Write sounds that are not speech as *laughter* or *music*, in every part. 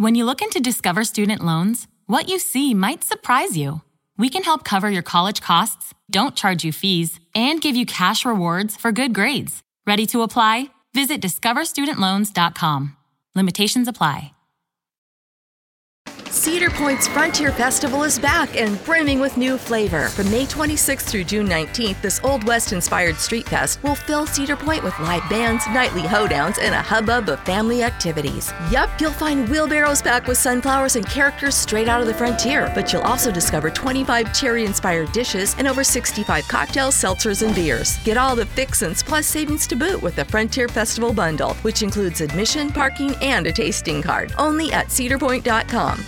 When you look into Discover Student Loans, what you see might surprise you. We can help cover your college costs, don't charge you fees, and give you cash rewards for good grades. Ready to apply? Visit discoverstudentloans.com. Limitations apply. Cedar Point's Frontier Festival is back and brimming with new flavor. From May 26th through June 19th, this Old West inspired street fest will fill Cedar Point with live bands, nightly hoedowns, and a hubbub of family activities. Yup, you'll find wheelbarrows packed with sunflowers and characters straight out of the frontier, but you'll also discover 25 cherry inspired dishes and over 65 cocktails, seltzers, and beers. Get all the fixins plus savings to boot with the Frontier Festival bundle, which includes admission, parking, and a tasting card. Only at cedarpoint.com.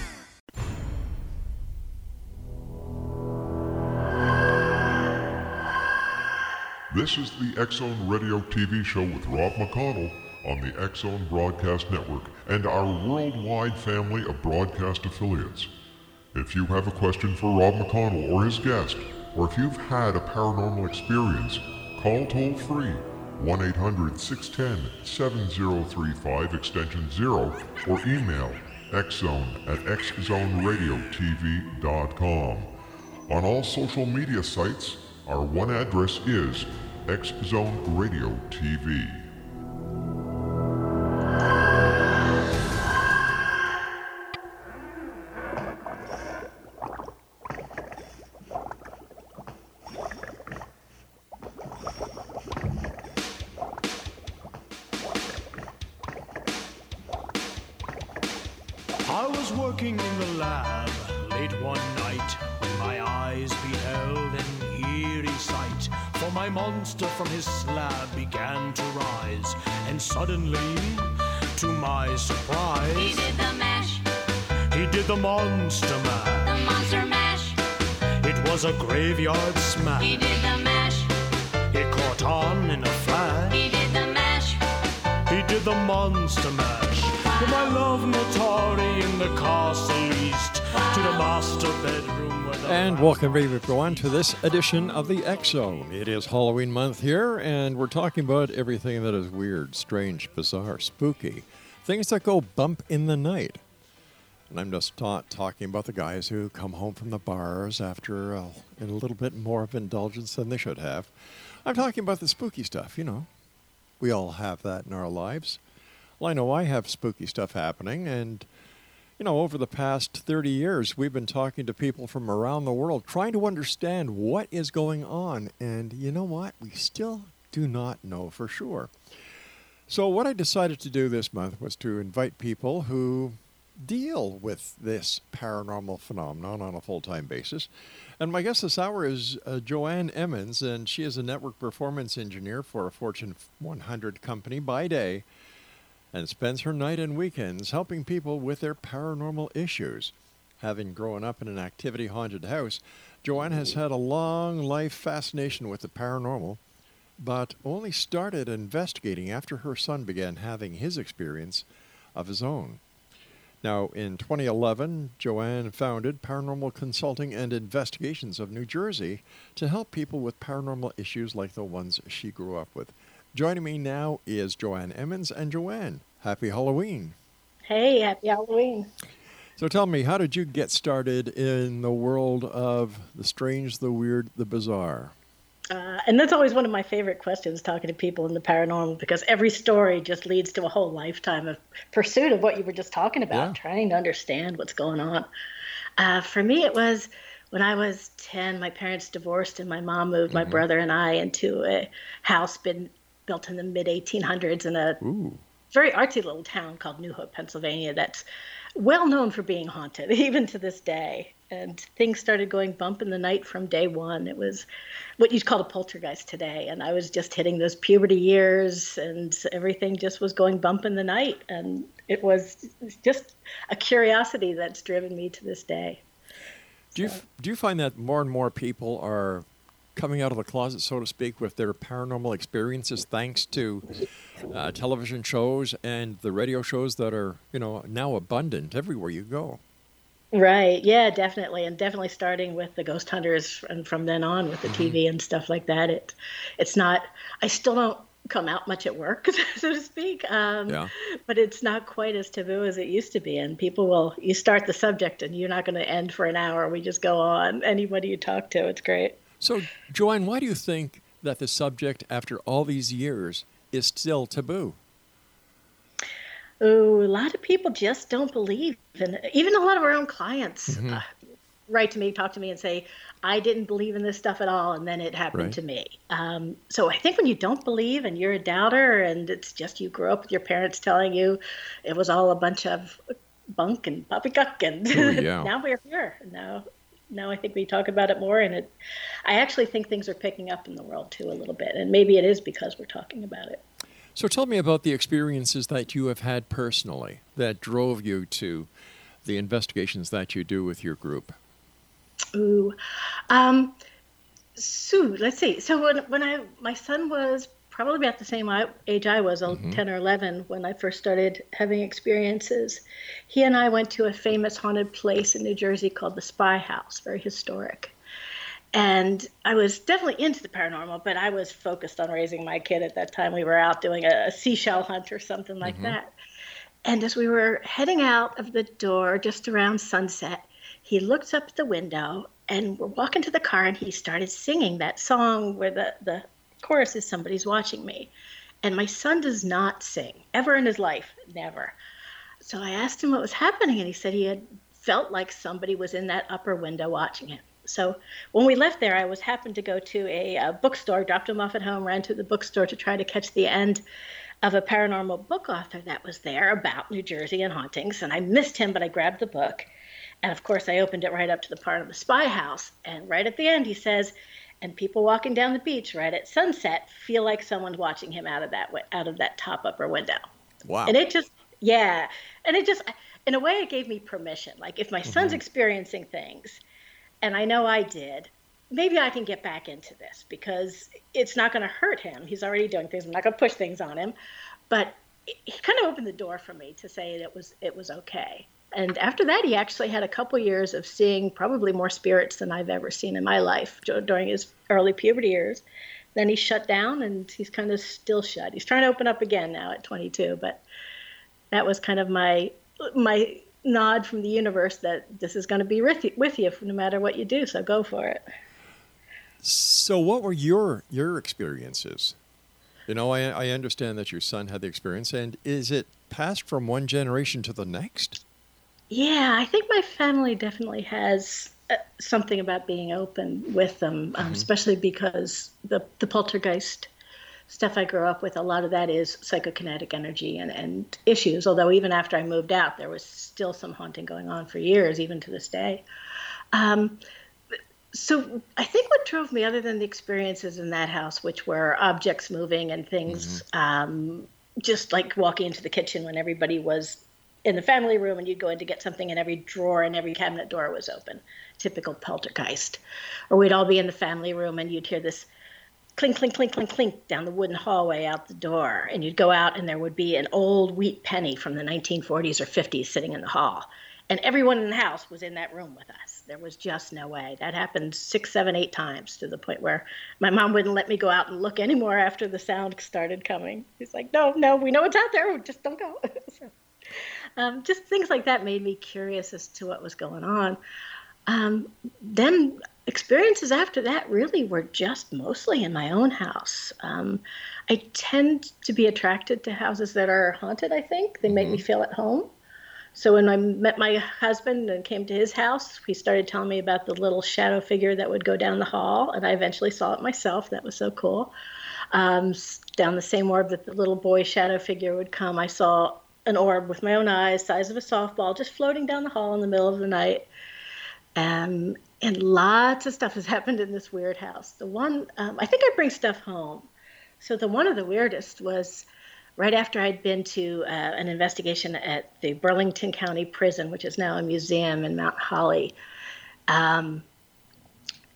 This is the X Zone Radio TV show with Rob McConnell on the X Zone Broadcast Network and our worldwide family of broadcast affiliates. If you have a question for Rob McConnell or his guest, or if you've had a paranormal experience, call toll free 1 800 610 7035 extension 0 or email xzone at xzoneradiotv.com. On all social media sites, our one address is X Zone Radio TV. Monster from his slab began to rise, and suddenly, to my surprise, He did the mash, he did the monster mash. the monster mash. It was a graveyard smash. He did the mash, It caught on in a flash. he did the mash. He did the monster mash. From my love Natari in the castle east to the master bedroom And welcome everyone to this edition of the Exo. It is Halloween month here, and we're talking about everything that is weird, strange, bizarre, spooky, things that go bump in the night. And I'm just not talking about the guys who come home from the bars after uh, a little bit more of indulgence than they should have. I'm talking about the spooky stuff, you know. We all have that in our lives. Well, I know I have spooky stuff happening, and you know, over the past 30 years, we've been talking to people from around the world trying to understand what is going on. And you know what? We still do not know for sure. So, what I decided to do this month was to invite people who deal with this paranormal phenomenon on a full time basis. And my guest this hour is uh, Joanne Emmons, and she is a network performance engineer for a Fortune 100 company by day and spends her night and weekends helping people with their paranormal issues. Having grown up in an activity haunted house, Joanne has had a long life fascination with the paranormal, but only started investigating after her son began having his experience of his own. Now, in 2011, Joanne founded Paranormal Consulting and Investigations of New Jersey to help people with paranormal issues like the ones she grew up with. Joining me now is Joanne Emmons. And Joanne, happy Halloween. Hey, happy Halloween. So tell me, how did you get started in the world of the strange, the weird, the bizarre? Uh, and that's always one of my favorite questions talking to people in the paranormal because every story just leads to a whole lifetime of pursuit of what you were just talking about, Yeah. trying to understand what's going on. Uh, for me, it was when I was 10, my parents divorced, and my mom moved my brother and I into a house been built in the mid 1800s in a Ooh. very artsy little town called New Hope, Pennsylvania, that's well known for being haunted, *laughs* even to this day. And things started going bump in the night from day one. It was what you'd call a poltergeist today. And I was just hitting those puberty years, and everything just was going bump in the night. And it was just a curiosity that's driven me to this day. Do you, do you find that more and more people are coming out of the closet, so to speak, with their paranormal experiences thanks to uh, television shows and the radio shows that are, you know, now abundant everywhere you go? Right. Yeah, definitely. And definitely starting with the ghost hunters and from then on with the TV and stuff like that. It it's not I still don't come out much at work, *laughs* so to speak. Um, Yeah. But it's not quite as taboo as it used to be. And people will, you start the subject and you're not going to end for an hour. We just go on. Anybody you talk to, it's great. So, Joanne, why do you think that the subject, after all these years, is still taboo? Oh, a lot of people just don't believe. And even a lot of our own clients uh, write to me, talk to me, and say, I didn't believe in this stuff at all. And then it happened Right. to me. Um, so I think when you don't believe and you're a doubter and it's just you grew up with your parents telling you it was all a bunch of bunk and poppycock and Oh, *laughs* yeah. now we're here. Now, now I think we talk about it more. And it, I actually think things are picking up in the world too a little bit. And maybe it is because we're talking about it. So, tell me about the experiences that you have had personally that drove you to the investigations that you do with your group. Ooh. Um, so let's see. So when when I my son was probably about the same age I was, uh, 10 or 11, when I first started having experiences, he and I went to a famous haunted place in New Jersey called the Spy House, very historic. And I was definitely into the paranormal, but I was focused on raising my kid at that time. We were out doing a, a seashell hunt or something like that. And as we were heading out of the door just around sunset, he looked up at the window and we're walking to the car and he started singing that song where the, the chorus is somebody's watching me. And my son does not sing ever in his life, never. So I asked him what was happening and he said he had felt like somebody was in that upper window watching him. So when we left there, I was happened to go to a, uh bookstore, dropped him off at home, ran to the bookstore to try to catch the end of a paranormal book author that was there about New Jersey and hauntings. And I missed him, but I grabbed the book. And of course, I opened it right up to the part of the spy house. And right at the end, he says, and people walking down the beach right at sunset feel like someone's watching him out of that out of that top upper window. Wow. And it just, yeah. And it just, in a way, it gave me permission. Like, if my son's mm-hmm. experiencing things, and I know I did, maybe I can get back into this because it's not going to hurt him. He's already doing things. I'm not going to push things on him. But he kind of opened the door for me to say it was it was okay. And after that, he actually had a couple years of seeing probably more spirits than I've ever seen in my life during his early puberty years. Then he shut down, and he's kind of still shut. He's trying to open up again now at 22, but that was kind of my my nod from the universe that this is going to be with you, with you no matter what you do. So go for it. So, what were your your experiences? You know, I, I understand that your son had the experience, and is it passed from one generation to the next? Yeah, I think my family definitely has uh, something about being open with them, um, especially because the the poltergeist stuff I grew up with, a lot of that is psychokinetic energy and, and issues. Although even after I moved out, there was still some haunting going on for years, even to this day. Um, so I think what drove me, other than the experiences in that house, which were objects moving and things, um, just like walking into the kitchen when everybody was in the family room and you'd go in to get something and every drawer and every cabinet door was open, typical poltergeist. Or we'd all be in the family room and you'd hear this clink, clink, clink, clink, clink down the wooden hallway out the door. And you'd go out and there would be an old wheat penny from the 1940s or 50s sitting in the hall. And everyone in the house was in that room with us. There was just no way. That happened six, seven, eight times to the point where my mom wouldn't let me go out and look anymore after the sound started coming. She's like, no, no, we know it's out there. Just don't go. *laughs* so, um, just things like that made me curious as to what was going on. Um, then experiences after that really were just mostly in my own house. Um, I tend to be attracted to houses that are haunted, I think. They make me feel at home. So when I met my husband and came to his house, he started telling me about the little shadow figure that would go down the hall, and I eventually saw it myself. That was so cool. Um, down the same orb that the little boy shadow figure would come, I saw an orb with my own eyes, size of a softball, just floating down the hall in the middle of the night. Um, and lots of stuff has *laughs* happened in this weird house. The one, um, I think I bring stuff home. So the one of the weirdest was right after I'd been to uh, an investigation at the Burlington County Prison, which is now a museum in Mount Holly. Um,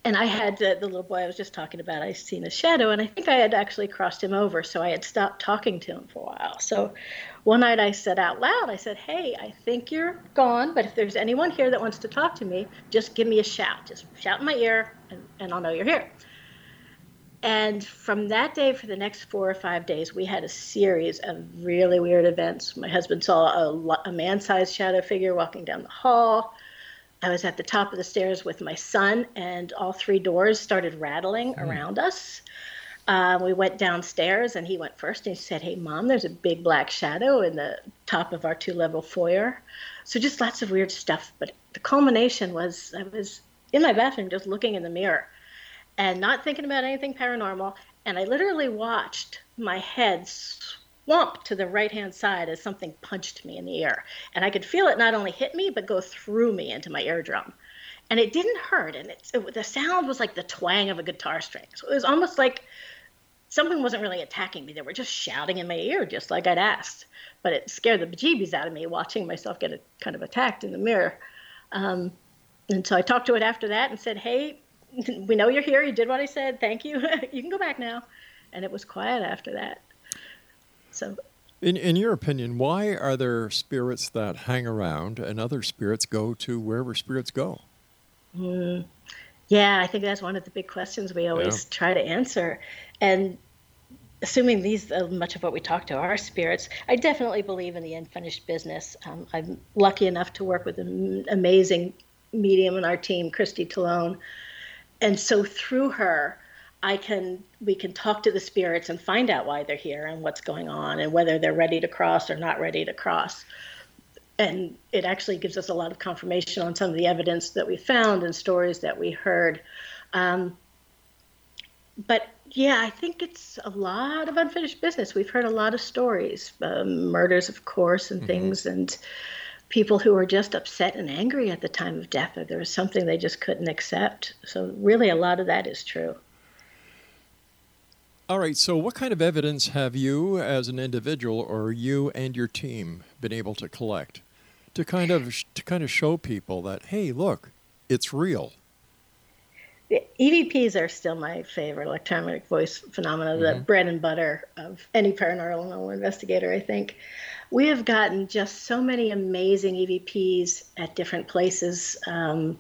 and I had uh, the little boy I was just talking about. I seen a shadow, and I think I had actually crossed him over, so I had stopped talking to him for a while. So one night I said out loud, I said, "Hey, I think you're gone, but if there's anyone here that wants to talk to me, just give me a shout. Just shout in my ear, and, and I'll know you're here." And from that day for the next four or five days, we had a series of really weird events. My husband saw a, a man sized shadow figure walking down the hall. I was at the top of the stairs with my son, and all three doors started rattling around us. Uh, we went downstairs, and he went first, and he said, "Hey, mom, there's a big black shadow in the top of our two-level foyer." So just lots of weird stuff. But the culmination was I was in my bathroom just looking in the mirror, and not thinking about anything paranormal, and I literally watched my head swamp to the right-hand side as something punched me in the ear, and I could feel it not only hit me but go through me into my eardrum. And it didn't hurt and it, it, the sound was like the twang of a guitar string. So it was almost like something wasn't really attacking me. They were just shouting in my ear just like i'd asked. But it scared the bejeebies out of me watching myself get a, kind of attacked in the mirror. Um, and so i talked to it after that and said hey *laughs* we know you're here. You did what i said. Thank you. *laughs* You can go back now. And it was quiet after that so In, in your opinion, why are there spirits that hang around and other spirits go to wherever spirits go? Yeah, I think that's one of the big questions we always Yeah. try to answer. And assuming these, uh, much of what we talk to are spirits, I definitely believe in the unfinished business. Um, I'm lucky enough to work with an amazing medium in our team, Christy Talone. And so through her, I can we can talk to the spirits and find out why they're here and what's going on and whether they're ready to cross or not ready to cross and it actually gives us a lot of confirmation on some of the evidence that we found and stories that we heard. Um, but yeah, I think it's a lot of unfinished business. We've heard a lot of stories, um, murders, of course, and things, and people who were just upset and angry at the time of death, or there was something they just couldn't accept. So, really, a lot of that is true. All right, so what kind of evidence have you as an individual or you and your team been able to collect to kind of to kind of show people that hey, look, it's real. The EVPs are still my favorite electromagnetic voice phenomena, the bread and butter of any paranormal investigator, I think. We have gotten just so many amazing EVPs at different places um,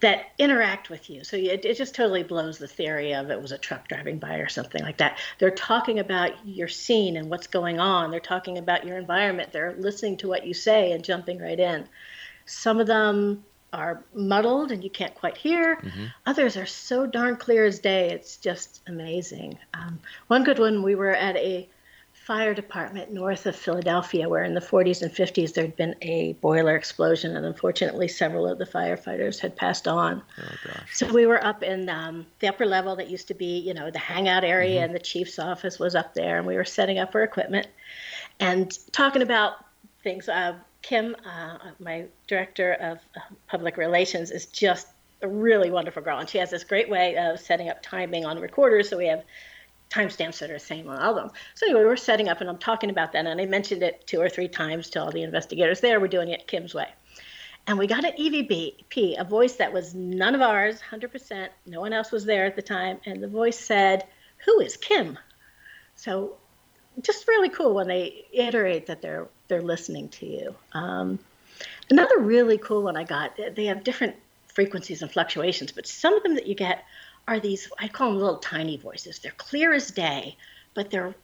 that interact with you. So it, it just totally blows the theory of it was a truck driving by or something like that. They're talking about your scene and what's going on, they're talking about your environment, they're listening to what you say and jumping right in. Some of them are muddled and you can't quite hear. Others are so darn clear as day. It's just amazing. Um, one good one, we were at a fire department north of Philadelphia where in the 40s and 50s there'd been a boiler explosion and unfortunately several of the firefighters had passed on. Oh. So we were up in um, the upper level that used to be, you know, the hangout area, and the chief's office was up there, and we were setting up our equipment and talking about things. Uh, Kim, uh, my director of uh, public relations, is just a really wonderful girl, and she has this great way of setting up timing on recorders, so we have timestamps that are the same on all of them. So anyway, we're setting up, and I'm talking about that, and I mentioned it two or three times to all the investigators there. We're doing it Kim's way and we got an EVP, a voice that was none of ours, 100%. No one else was there at the time. And the voice said, Who is Kim? So just really cool when they iterate that they're they're listening to you. Um, another really cool one I got. They have different frequencies and fluctuations, but some of them that you get are these. I call them little tiny voices. They're clear as day, but they're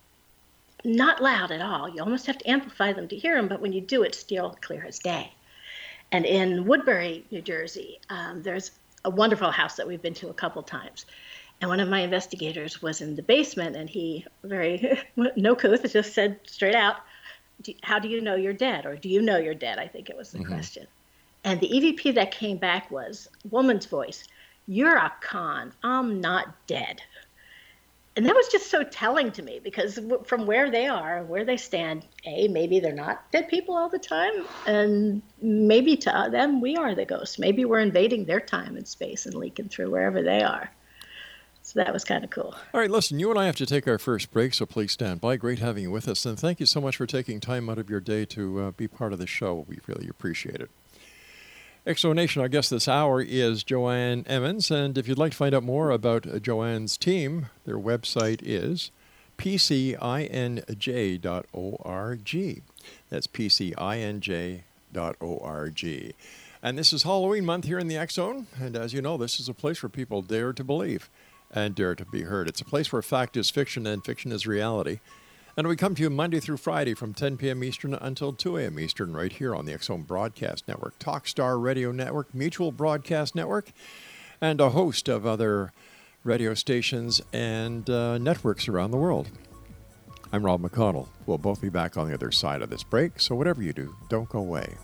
not loud at all. You almost have to amplify them to hear them, but when you do, it's still clear as day. And in Woodbury, New Jersey, um, there's a wonderful house that we've been to a couple times. And one of my investigators was in the basement, and he very *laughs* no couth *laughs* just said straight out, "Do- "How do you know you're dead?" Or "Do you know you're dead?" I think it was the mm-hmm. question. And the EVP that came back was woman's voice. You're a con. I'm not dead. And that was just so telling to me because w- from where they are, where they stand, A, maybe they're not dead people all the time. And maybe to uh, them, we are the ghosts. Maybe we're invading their time and space and leaking through wherever they are. So that was kind of cool. All right, listen, you and I have to take our first break, so please stand by. Great having you with us, and thank you so much for taking time out of your day to uh, be part of the show. We really appreciate it. X Zone Nation, our guest this hour is Joanne Emmons, and if you'd like to find out more about uh, Joanne's team, their website is pcinj.org. That's pcinj.org. And this is Halloween month here in the Zone, and as you know, this is a place where people dare to believe. And dare to be heard. It's a place where fact is fiction and fiction is reality. And we come to you Monday through Friday from 10 p.m. Eastern until 2 a.m. Eastern, right here on the Zone Broadcast Network, Talkstar Radio Network, Mutual Broadcast Network, and a host of other radio stations and uh, networks around the world. I'm Rob McConnell. We'll both be back on the other side of this break, so whatever you do, don't go away.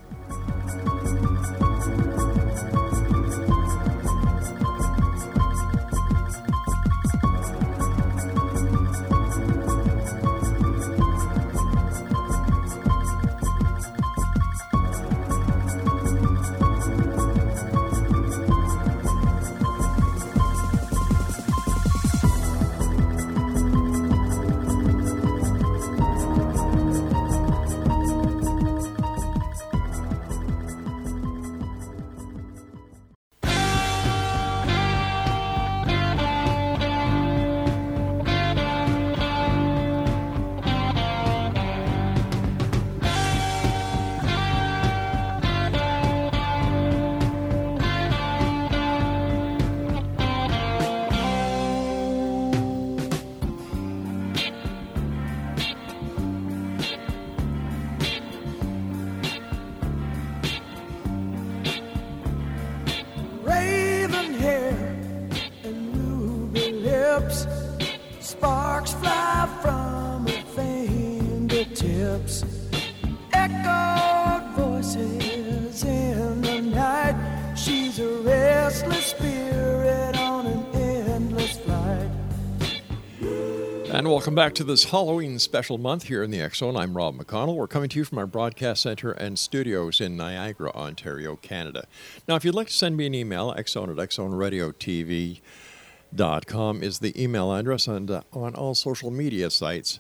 Back to this Halloween special month here in the X Zone. I'm Rob McConnell. We're coming to you from our broadcast center and studios in Niagara, Ontario, Canada. Now, if you'd like to send me an email, xzone at xzoneradiotv.com is the email address, and uh, on all social media sites,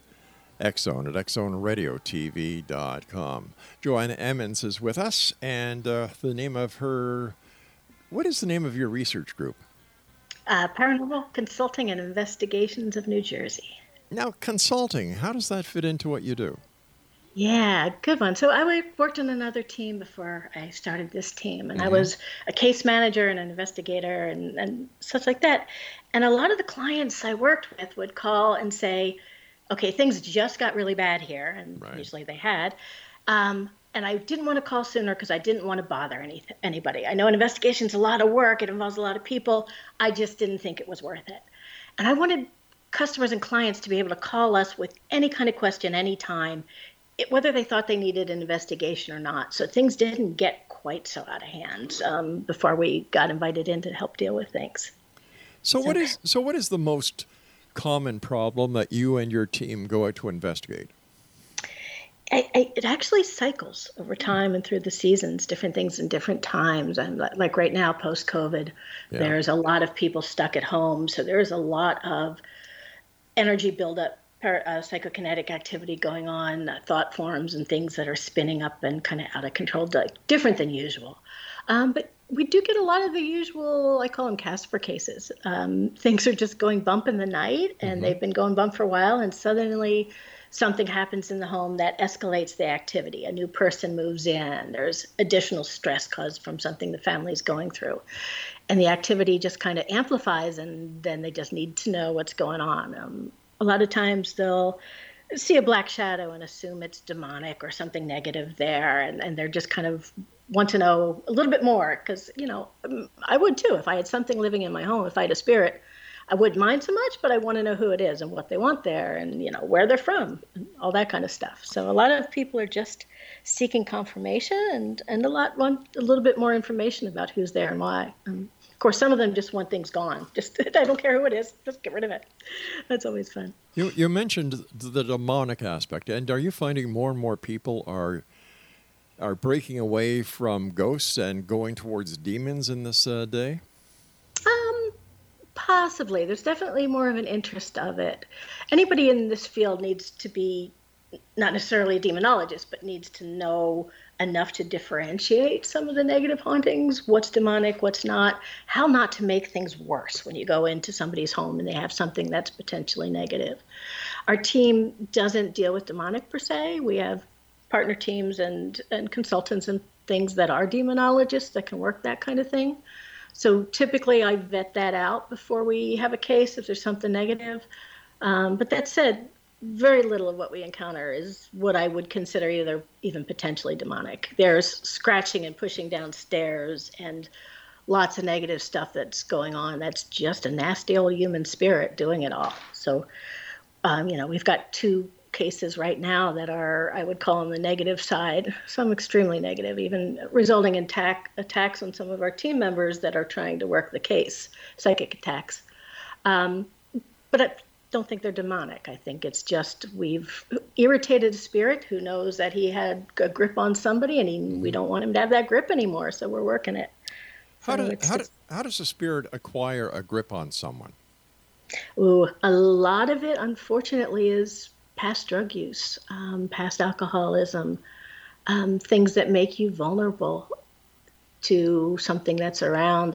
xzone at xzoneradiotv.com. Joanna Emmons is with us, and uh, the name of her, what is the name of your research group? Uh, Paranormal Consulting and Investigations of New Jersey. Now, consulting, how does that fit into what you do? Yeah, good one. So I worked in another team before I started this team, and I was a case manager and an investigator and, and such like that. And a lot of the clients I worked with would call and say, okay, things just got really bad here, and Right. usually they had. Um, and I didn't want to call sooner because I didn't want to bother any, anybody. I know an investigation's a lot of work, it involves a lot of people. I just didn't think it was worth it. And I wanted customers and clients to be able to call us with any kind of question anytime, it, whether they thought they needed an investigation or not. So things didn't get quite so out of hand um, before we got invited in to help deal with things. So what is so what is the most common problem that you and your team go out to investigate? I, I, it actually cycles over time and through the seasons, different things in different times. And li- like right now, post COVID, Yeah. there's a lot of people stuck at home. So there's a lot of energy buildup, par- uh, psychokinetic activity going on, uh, thought forms and things that are spinning up and kind of out of control, like, different than usual. Um, but we do get a lot of the usual, I call them Casper cases. Um, things are just going bump in the night, and they've been going bump for a while, and suddenly something happens in the home that escalates the activity. A new person moves in, there's additional stress caused from something the family's going through. And the activity just kind of amplifies, and then they just need to know what's going on. Um, a lot of times they'll see a black shadow and assume it's demonic or something negative there, and, and they're just kind of want to know a little bit more because, you know, um, I would too if I had something living in my home, if I had a spirit. I wouldn't mind so much, but I want to know who it is and what they want there and, you know, where they're from and all that kind of stuff. So a lot of people are just seeking confirmation and, and a lot want a little bit more information about who's there and why. Um, of course, some of them just want things gone. *laughs* Just, I don't care who it is, just get rid of it. That's always fun. You you mentioned the demonic aspect, and are you finding more and more people are are breaking away from ghosts and going towards demons in this uh, day? Um, possibly. There's definitely more of an interest of it. Anybody in this field needs to be not necessarily a demonologist, but needs to know enough to differentiate some of the negative hauntings, what's demonic, what's not, how not to make things worse when you go into somebody's home and they have something that's potentially negative. Our team doesn't deal with demonic per se. We have partner teams and, and consultants and things that are demonologists that can work that kind of thing. So typically, I vet that out before we have a case if there's something negative. Um, but that said, very little of what we encounter is what I would consider either even potentially demonic. There's scratching and pushing downstairs and lots of negative stuff that's going on. That's just a nasty old human spirit doing it all. So, um, you know, we've got two cases right now that are, I would call on the negative side, some extremely negative, even resulting in attack, attacks on some of our team members that are trying to work the case, psychic attacks. Um, but don't think they're demonic. I think it's just we've irritated a spirit who knows that he had a grip on somebody and he, we don't want him to have that grip anymore, so we're working it. How, So do, it's how, do, how does a spirit acquire a grip on someone? Ooh, a lot of it, unfortunately, is past drug use, um, past alcoholism, um, things that make you vulnerable to something that's around.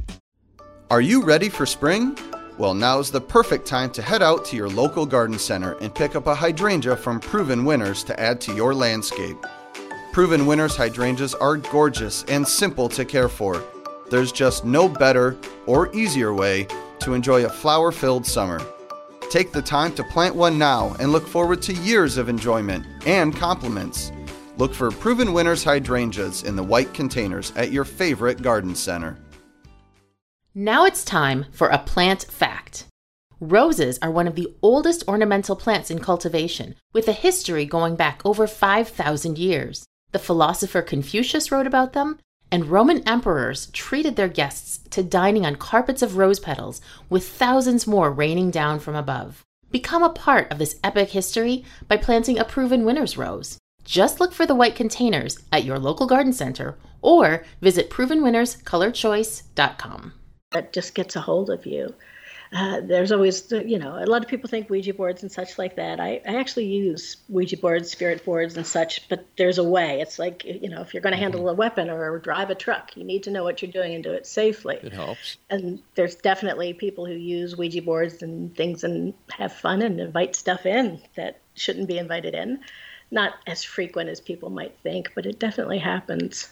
Are you ready for spring? Well, now's the perfect time to head out to your local garden center and pick up a hydrangea from Proven Winners to add to your landscape. Proven Winners hydrangeas are gorgeous and simple to care for. There's just no better or easier way to enjoy a flower filled summer. Take the time to plant one now and look forward to years of enjoyment and compliments. Look for Proven Winners hydrangeas in the white containers at your favorite garden center. Now it's time for a plant fact. Roses are one of the oldest ornamental plants in cultivation, with a history going back over 5,000 years. The philosopher Confucius wrote about them, and Roman emperors treated their guests to dining on carpets of rose petals, with thousands more raining down from above. Become a part of this epic history by planting a proven winner's rose. Just look for the white containers at your local garden center or visit provenwinnerscolorchoice.com. that just gets a hold of you. Uh, there's always, you know, a lot of people think Ouija boards and such like that. I, I actually use Ouija boards, spirit boards, and such, but there's a way. It's like, you know, if you're going to handle a weapon or drive a truck, you need to know what you're doing and do it safely. It helps. And there's definitely people who use Ouija boards and things and have fun and invite stuff in that shouldn't be invited in. Not as frequent as people might think, but it definitely happens.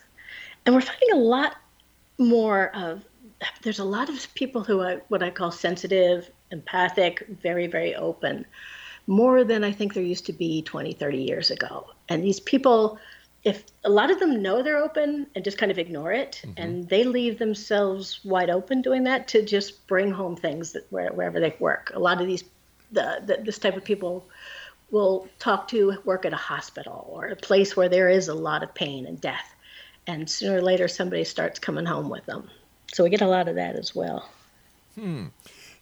And we're finding a lot more of there's a lot of people who are what I call sensitive, empathic, very, very open, more than I think there used to be 20, 30 years ago. And these people, if a lot of them know they're open and just kind of ignore it, mm-hmm. and they leave themselves wide open doing that to just bring home things that where, wherever they work. A lot of these, the, the this type of people will talk to work at a hospital or a place where there is a lot of pain and death. And sooner or later, somebody starts coming home with them. So we get a lot of that as well. Hmm.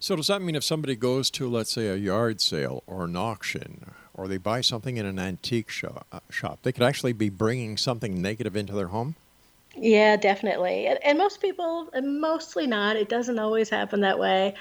So does that mean if somebody goes to, let's say, a yard sale or an auction, or they buy something in an antique shop, uh, shop they could actually be bringing something negative into their home? Yeah, definitely. And, and most people, and mostly not. It doesn't always happen that way.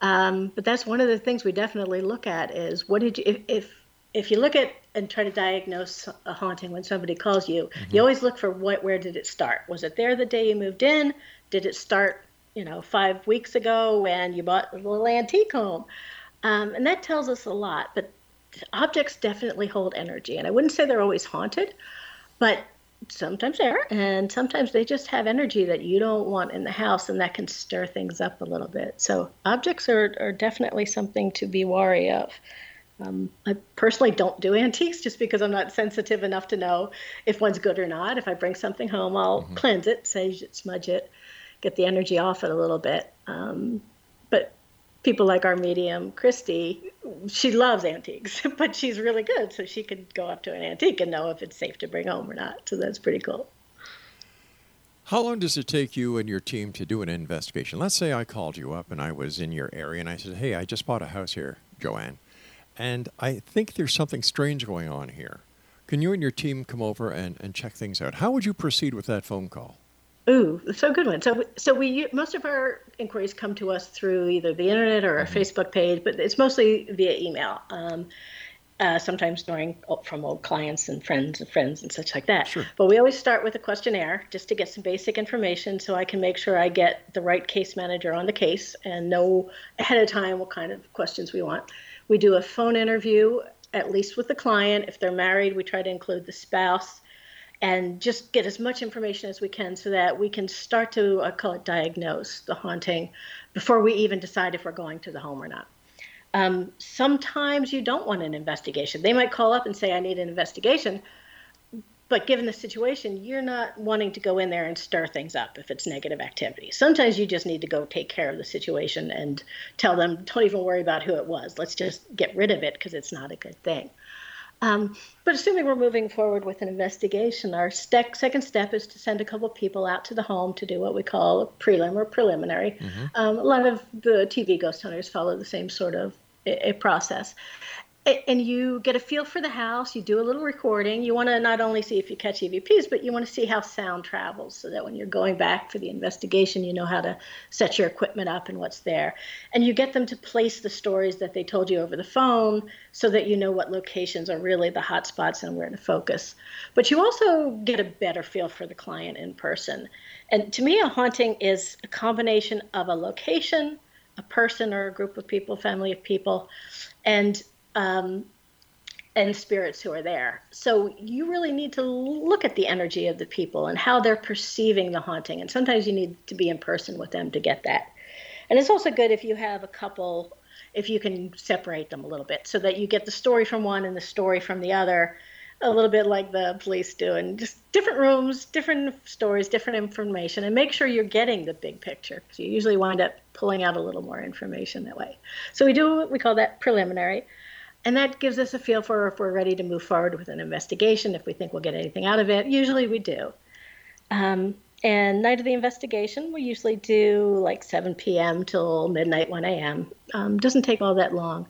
Um, but that's one of the things we definitely look at is what did you, if, if, if you look at and try to diagnose a haunting when somebody calls you, you always look for what, where did it start? Was it there the day you moved in? Did it start, you know, five weeks ago when you bought a little antique home? Um, and that tells us a lot. But objects definitely hold energy. And I wouldn't say they're always haunted, but sometimes they are. And sometimes they just have energy that you don't want in the house, and that can stir things up a little bit. So objects are, are definitely something to be wary of. Um, I personally don't do antiques just because I'm not sensitive enough to know if one's good or not. If I bring something home, I'll cleanse it, sage it, smudge it, get the energy off it a little bit. Um, but people like our medium, Christy, she loves antiques, *laughs* but she's really good. So she could go up to an antique and know if it's safe to bring home or not. So that's pretty cool. How long does it take you and your team to do an investigation? Let's say I called you up and I was in your area and I said, Hey, I just bought a house here, Joanne, and I think there's something strange going on here. Can you and your team come over and, and check things out? How would you proceed with that phone call? Ooh, so good one. So, so we most of our inquiries come to us through either the internet or our Facebook page, but it's mostly via email. Um, uh, sometimes during from old clients and friends and friends and such like that. Sure. But we always start with a questionnaire just to get some basic information so I can make sure I get the right case manager on the case and know ahead of time what kind of questions we want. We do a phone interview, at least with the client. If they're married, we try to include the spouse and just get as much information as we can so that we can start to, I call it diagnose the haunting before we even decide if we're going to the home or not. Um, sometimes you don't want an investigation. They might call up and say, I need an investigation. But given the situation, you're not wanting to go in there and stir things up if it's negative activity. Sometimes you just need to go take care of the situation and tell them, don't even worry about who it was. Let's just get rid of it because it's not a good thing. Um, but assuming we're moving forward with an investigation, our second step is to send a couple of people out to the home to do what we call a prelim or preliminary. Um, a lot of the TV ghost hunters follow the same sort of a, a process. And you get a feel for the house, you do a little recording. You want to not only see if you catch EVPs, but you want to see how sound travels so that when you're going back for the investigation, you know how to set your equipment up and what's there. And you get them to place the stories that they told you over the phone so that you know what locations are really the hot spots and where to focus. But you also get a better feel for the client in person. And to me, a haunting is a combination of a location, a person or a group of people, family of people, and um, and spirits who are there. So you really need to look at the energy of the people and how they're perceiving the haunting. And sometimes you need to be in person with them to get that. And it's also good if you have a couple, if you can separate them a little bit so that you get the story from one and the story from the other, a little bit like the police do, and just different rooms, different stories, different information, and make sure you're getting the big picture because you usually wind up pulling out a little more information that way. So we do what we call that preliminary. And that gives us a feel for if we're ready to move forward with an investigation, if we think we'll get anything out of it. Usually we do. Um, and night of the investigation, we usually do like 7 p.m. till midnight, 1 a.m. Um, doesn't take all that long.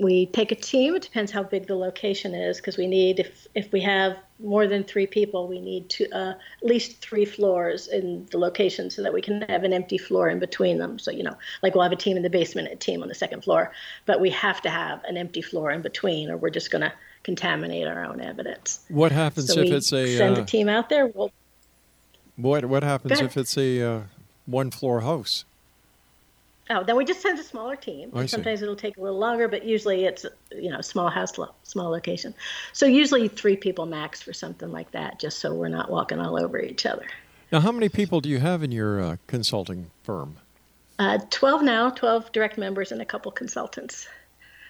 We take a team. It depends how big the location is, because we need, if if we have more than three people, we need to uh, at least three floors in the location, so that we can have an empty floor in between them. So you know, like we'll have a team in the basement, a team on the second floor, but we have to have an empty floor in between, or we're just going to contaminate our own evidence. What happens so if it's a send uh, a team out there? We'll what what happens if it's a uh, one floor house? Oh, then we just send a smaller team. I see. Sometimes it'll take a little longer, but usually it's you know small house, small location. So usually three people max for something like that, just so we're not walking all over each other. Now, how many people do you have in your uh, consulting firm? Uh, Twelve now, twelve direct members and a couple consultants.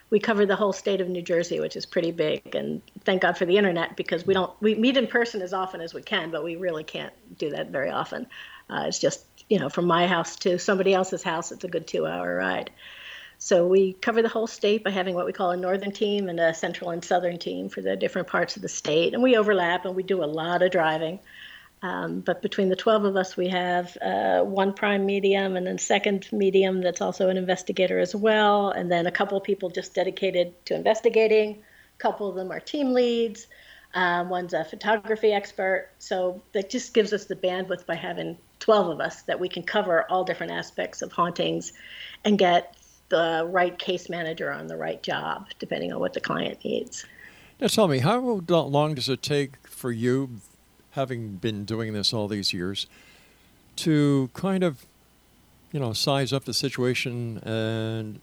We cover the whole state of New Jersey, which is pretty big, and thank God for the internet because we don't we meet in person as often as we can, but we really can't do that very often. Uh, it's just you know from my house to somebody else's house, it's a good two-hour ride. So we cover the whole state by having what we call a northern team and a central and southern team for the different parts of the state, and we overlap and we do a lot of driving. Um, but between the 12 of us, we have uh, one prime medium and then second medium that's also an investigator as well, and then a couple of people just dedicated to investigating. A couple of them are team leads. Um, one's a photography expert. So that just gives us the bandwidth by having 12 of us that we can cover all different aspects of hauntings and get the right case manager on the right job, depending on what the client needs. Now, tell me, how long does it take for you, having been doing this all these years, to kind of, you know, size up the situation and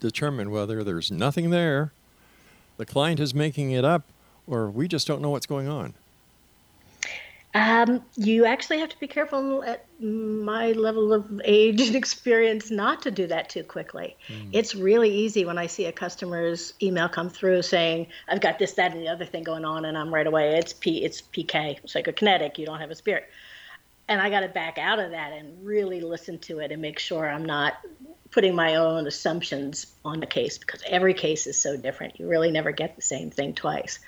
determine whether there's nothing there, the client is making it up, or we just don't know what's going on? Um, you actually have to be careful at my level of age and *laughs* experience not to do that too quickly. It's really easy when I see a customer's email come through saying, "I've got this, that, and the other thing going on," and I'm right away, "It's P, it's PK, psychokinetic. You don't have a spirit." And I got to back out of that and really listen to it and make sure I'm not putting my own assumptions on the case because every case is so different. You really never get the same thing twice.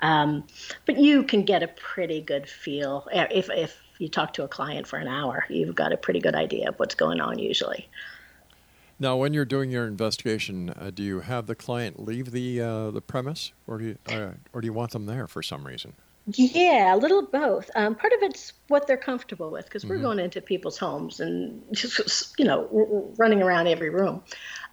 Um, but you can get a pretty good feel uh, if if you talk to a client for an hour. You've got a pretty good idea of what's going on usually. Now, when you're doing your investigation, uh, do you have the client leave the uh, the premise, or do you, uh, or do you want them there for some reason? Yeah, a little both. Um, part of it's what they're comfortable with because we're Mhm. going into people's homes and just, you know, running around every room.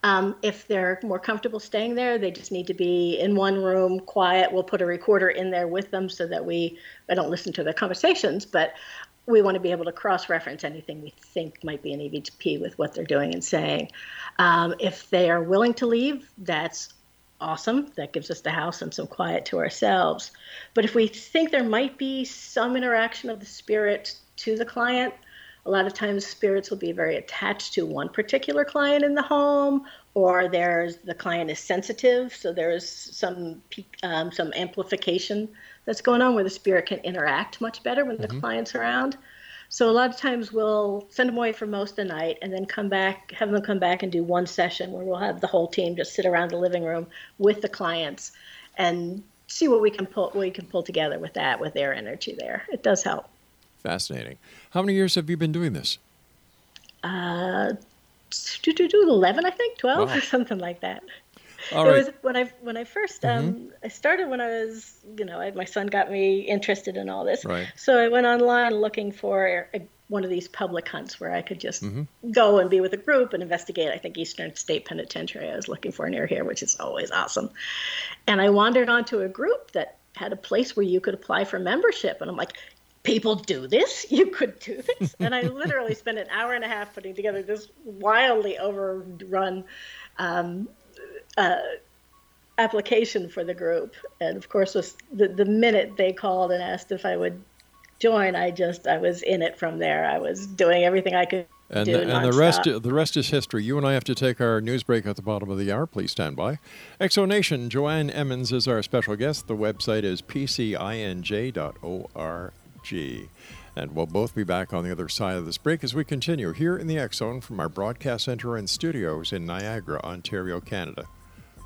Um, if they're more comfortable staying there, they just need to be in one room, quiet. We'll put a recorder in there with them so that we, I don't listen to their conversations, but we want to be able to cross reference anything we think might be an EVP with what they're doing and saying. Um, if they are willing to leave, that's awesome. That gives us the house and some quiet to ourselves. But if we think there might be some interaction of the spirit to the client, a lot of times spirits will be very attached to one particular client in the home, or there's the client is sensitive, so there's some um, some amplification that's going on where the spirit can interact much better when the client's around. So a lot of times we'll send them away for most of the night and then come back, have them come back and do one session where we'll have the whole team just sit around the living room with the clients and see what we can pull what we can pull together with that with their energy there. It does help. Fascinating. How many years have you been doing this? Uh, do, do, do, 11, I think, 12 Wow. or something like that. All it was when I when I 1st um, I started when I was you know I, my son got me interested in all this. Right. So I went online looking for a, one of these public hunts where I could just Mhm. go and be with a group and investigate. I think Eastern State Penitentiary I was looking for near here, which is always awesome. And I wandered onto a group that had a place where you could apply for membership, and I'm like. People do this? *laughs* You could do this? And I literally spent an hour and a half putting together this wildly overrun um, uh, application for the group. And of course, was the, the minute they called and asked if I would join, I just I was in it from there. I was doing everything I could And, do. the, and the rest the rest is history. You and I have to take our news break at the bottom of the hour. Please stand by. X Zone Nation, Joanne Emmons is our special guest. The website is pcinj.org. And we'll both be back on the other side of this break as we continue here in the Zone from our broadcast center and studios in Niagara, Ontario, Canada.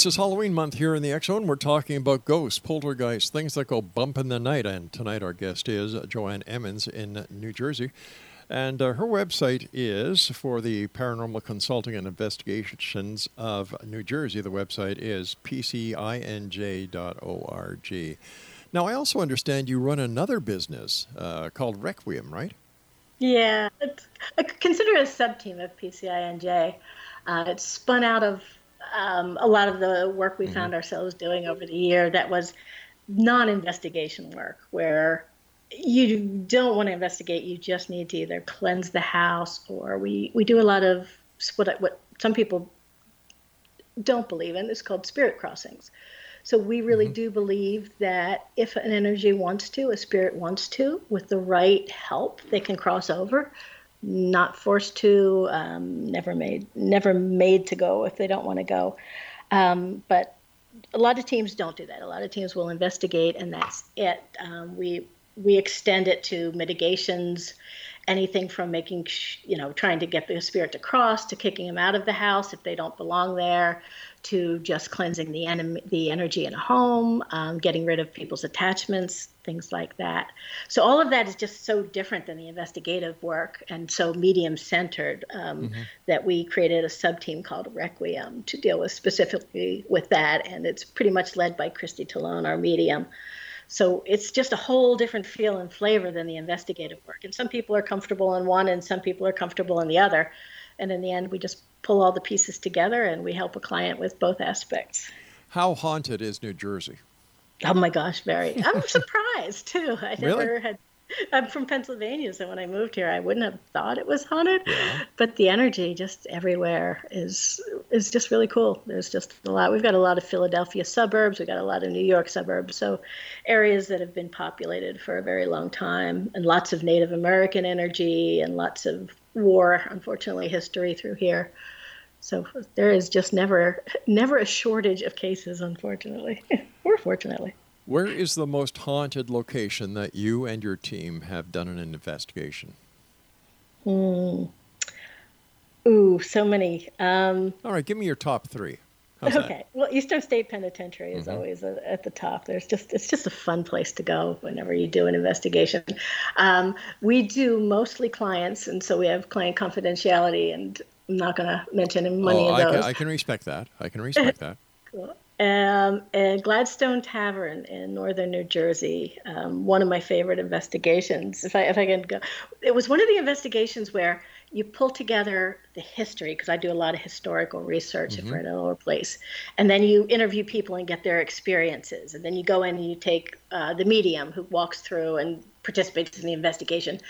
This is Halloween month here in the X Zone. We're talking about ghosts, poltergeists, things that go bump in the night. And tonight our guest is Joanne Emmons in New Jersey. And uh, her website is for the Paranormal Consulting and Investigations of New Jersey. The website is pcinj.org. Now, I also understand you run another business uh, called Requiem, right? Yeah, it's, I consider it a sub team of PCINJ. Uh, it's spun out of um, a lot of the work we found ourselves doing over the year that was non investigation work, where you don't want to investigate, you just need to either cleanse the house or we, we do a lot of what, what some people don't believe in. It's called spirit crossings. So we really do believe that if an energy wants to, a spirit wants to, with the right help, they can cross over. Not forced to, um, never made, never made to go if they don't want to go. Um, but a lot of teams don't do that. A lot of teams will investigate, and that's it. Um, we we extend it to mitigations, anything from making, you know, trying to get the spirit to cross, to kicking them out of the house if they don't belong there, to just cleansing the enemy, the energy in a home, um, getting rid of people's attachments, things like that. So all of that is just so different than the investigative work and so medium centered um, that we created a sub team called Requiem to deal with specifically with that, and it's pretty much led by Christy Talone, our medium. So it's just a whole different feel and flavor than the investigative work. And some people are comfortable in one, and some people are comfortable in the other. And in the end, we just pull all the pieces together and we help a client with both aspects. How haunted is New Jersey? Oh my gosh, very. I'm *laughs* surprised too. I Really? never had. *laughs* I'm from Pennsylvania, so when I moved here, I wouldn't have thought it was haunted. But the energy just everywhere is is just really cool. There's just a lot. We've got a lot of Philadelphia suburbs. We've got a lot of New York suburbs. So areas that have been populated for a very long time, and lots of Native American energy and lots of war, unfortunately, history through here. So there is just never never a shortage of cases, unfortunately, *laughs* or fortunately. Where is the most haunted location that you and your team have done an investigation? Hmm. Ooh, so many. Um, All right, give me your top three. How's that? okay. Well, Eastern State Penitentiary is Mhm. always at, at the top. There's just it's just a fun place to go whenever you do an investigation. Um, we do mostly clients, and so we have client confidentiality, and I'm not going to mention any money oh, of I those. can, I can respect that. I can respect that. *laughs* Cool. Um, and Gladstone Tavern in northern New Jersey, um, one of my favorite investigations. If I if I can go, it was one of the investigations where you pull together the history because I do a lot of historical research Mhm. for an old place, and then you interview people and get their experiences, and then you go in and you take uh, the medium who walks through and participates in the investigation,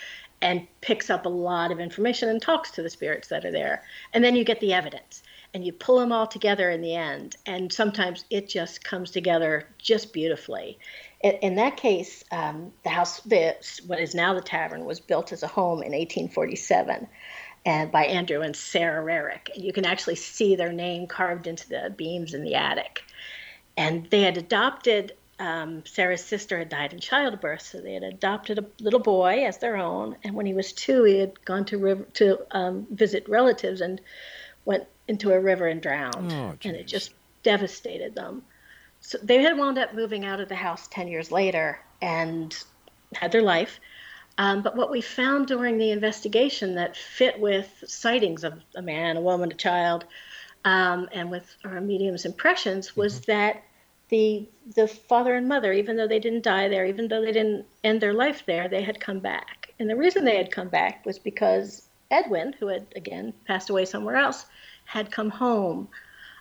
and picks up a lot of information and talks to the spirits that are there, and then you get the evidence and you pull them all together in the end and sometimes it just comes together just beautifully. In, in that case um, the house the, what is now the tavern was built as a home in 1847 and by andrew and sarah rarick. And you can actually see their name carved into the beams in the attic. And they had adopted um, Sarah's sister had died in childbirth, so they had adopted a little boy as their own. And when he was two, he had gone to river to um, visit relatives and went into a river and drowned, Oh, and it just devastated them. So they had wound up moving out of the house ten years later and had their life. Um, but what we found during the investigation that fit with sightings of a man, a woman, a child, um, and with our medium's impressions was that the the father and mother, even though they didn't die there, even though they didn't end their life there, they had come back. And the reason they had come back was because Edwin, who had again passed away somewhere else, had come home.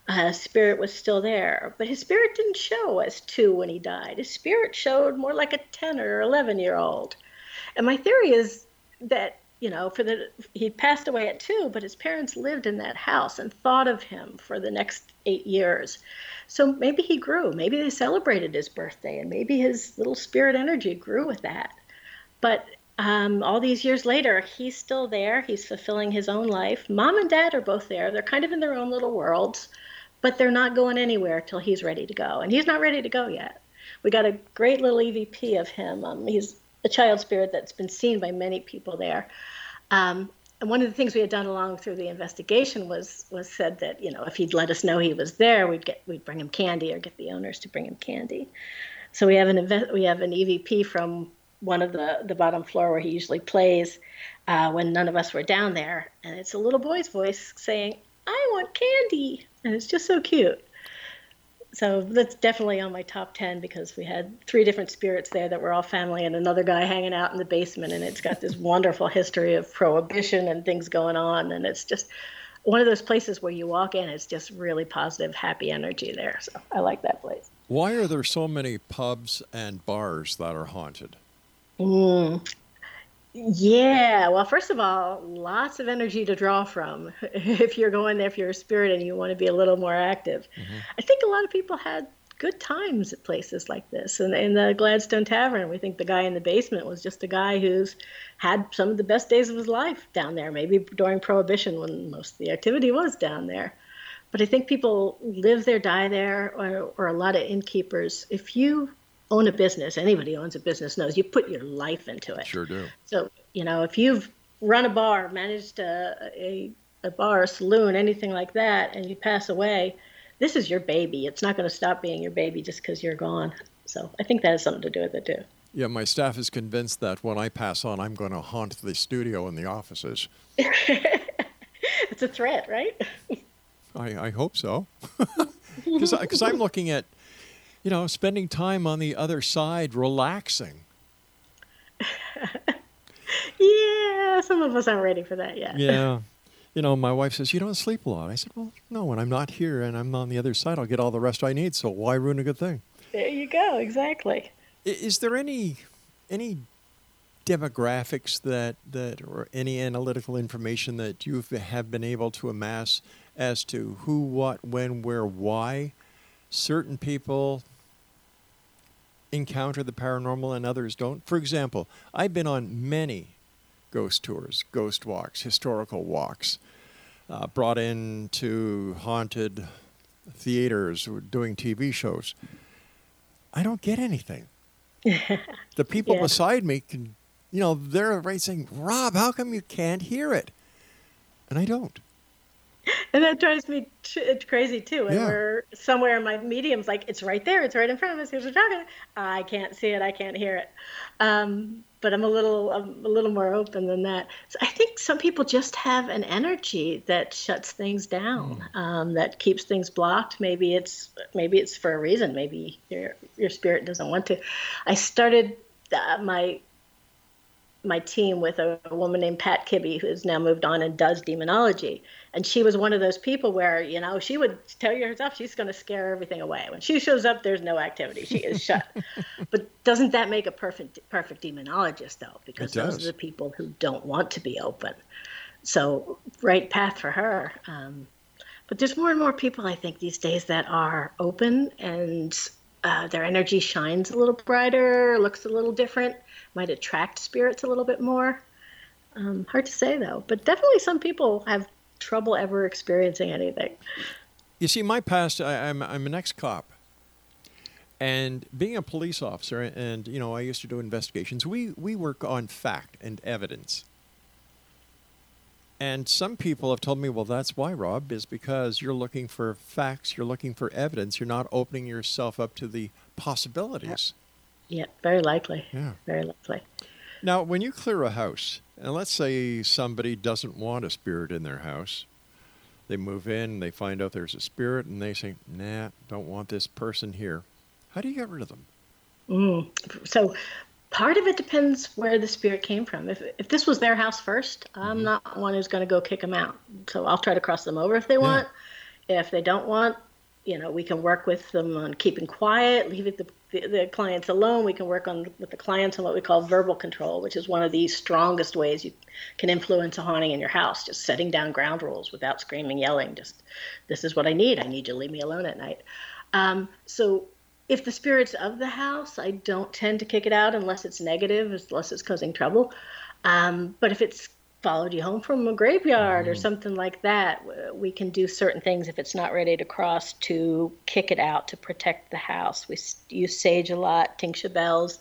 Uh, spirit was still there, but his spirit didn't show as two when he died. His spirit showed more like a ten or eleven year old. And my theory is that you know, for the he passed away at two, but his parents lived in that house and thought of him for the next eight years. So maybe he grew. Maybe they celebrated his birthday, and maybe his little spirit energy grew with that. But um, all these years later, he's still there. He's fulfilling his own life. Mom and dad are both there. They're kind of in their own little worlds, but they're not going anywhere till he's ready to go. And he's not ready to go yet. We got a great little EVP of him. Um, he's a child spirit that's been seen by many people there. Um, and one of the things we had done along through the investigation was was said that you know if he'd let us know he was there, we'd get we'd bring him candy or get the owners to bring him candy. So we have an we have an EVP from one of the the bottom floor where he usually plays uh, when none of us were down there, and it's a little boy's voice saying, "I want candy," and it's just so cute. So that's definitely on my top 10 because we had three different spirits there that were all family and another guy hanging out in the basement. And it's got this *laughs* wonderful history of prohibition and things going on. And it's just one of those places where you walk in, it's just really positive, happy energy there. So I like that place. Why are there so many pubs and bars that are haunted? Mm. Yeah, well, first of all, lots of energy to draw from *laughs* if you're going there, if you're a spirit and you want to be a little more active. I think a lot of people had good times at places like this. And in the Gladstone Tavern, we think the guy in the basement was just a guy who's had some of the best days of his life down there, maybe during Prohibition when most of the activity was down there. But I think people live there, die there, or, or a lot of innkeepers. If you own a business, anybody who owns a business knows you put your life into it. Sure do. So, you know, if you've run a bar, managed a, a, a bar, a saloon, anything like that, and you pass away, this is your baby. It's not going to stop being your baby just because you're gone. So I think that has something to do with it too. Yeah, my staff is convinced that when I pass on, I'm going to haunt the studio and the offices. *laughs* It's a threat, right? I, I hope so. *laughs* *laughs* Because I'm looking at, you know, spending time on the other side, relaxing. *laughs* yeah, some of us aren't ready for that yet. Yeah. *laughs* You know, my wife says, You don't sleep a lot. I said, Well, no, when I'm not here and I'm on the other side, I'll get all the rest I need. So why ruin a good thing? There you go. Exactly. Is there any any demographics that that or any analytical information that you have been able to amass as to who, what, when, where, why certain people encounter the paranormal and others don't? For example, I've been on many ghost tours, ghost walks, historical walks, uh, brought into haunted theaters, or doing TV shows. I don't get anything. *laughs* the people Yeah. beside me can, you know, they're right saying, Rob, how come you can't hear it? And I don't. *laughs* And that drives me t- crazy too. And Yeah. we're somewhere in my medium's like, it's right there, it's right in front of us. Here's what we're talking. I can't see it, I can't hear it. Um, but I'm a little, I'm a little more open than that. So I think some people just have an energy that shuts things down, um, that keeps things blocked. Maybe it's, maybe it's for a reason. Maybe your your spirit doesn't want to. I started uh, my my team with a, a woman named Pat Kibbe, who's now moved on and does demonology. And she was one of those people where, you know, she would tell you herself she's going to scare everything away. When she shows up, there's no activity. She is shut. *laughs* but doesn't that make a perfect perfect demonologist, though? Because those are the people who don't want to be open. So, right path for her. Um, but there's more and more people, I think, these days that are open and uh, their energy shines a little brighter, looks a little different, might attract spirits a little bit more. Um, hard to say though, but definitely some people have trouble ever experiencing anything. You see, my past, I, I'm, I'm an ex cop. And being a police officer, and you know, I used to do investigations. We we work on fact and evidence. And some people have told me, well, that's why, Rob, is because you're looking for facts, you're looking for evidence, you're not opening yourself up to the possibilities. Yeah, very likely. Yeah. Very likely. Now, when you clear a house, and let's say somebody doesn't want a spirit in their house, they move in, they find out there's a spirit, and they say, nah, don't want this person here. How do you get rid of them? Mm. So part of it depends where the spirit came from. If, if this was their house first, I'm not one who's going to go kick them out. So I'll try to cross them over if they want. If they don't want, you know, we can work with them on keeping quiet, leaving the, the, the clients alone. We can work on with the clients on what we call verbal control, which is one of the strongest ways you can influence a haunting in your house. Just setting down ground rules without screaming, yelling. Just, this is what I need. I need you to leave me alone at night. Um, so if the spirit's of the house, I don't tend to kick it out unless it's negative, unless it's causing trouble. Um, but if it's followed you home from a graveyard or mm-hmm. something like that, we can do certain things if it's not ready to cross to kick it out to protect the house. We use sage a lot, tingsha bells,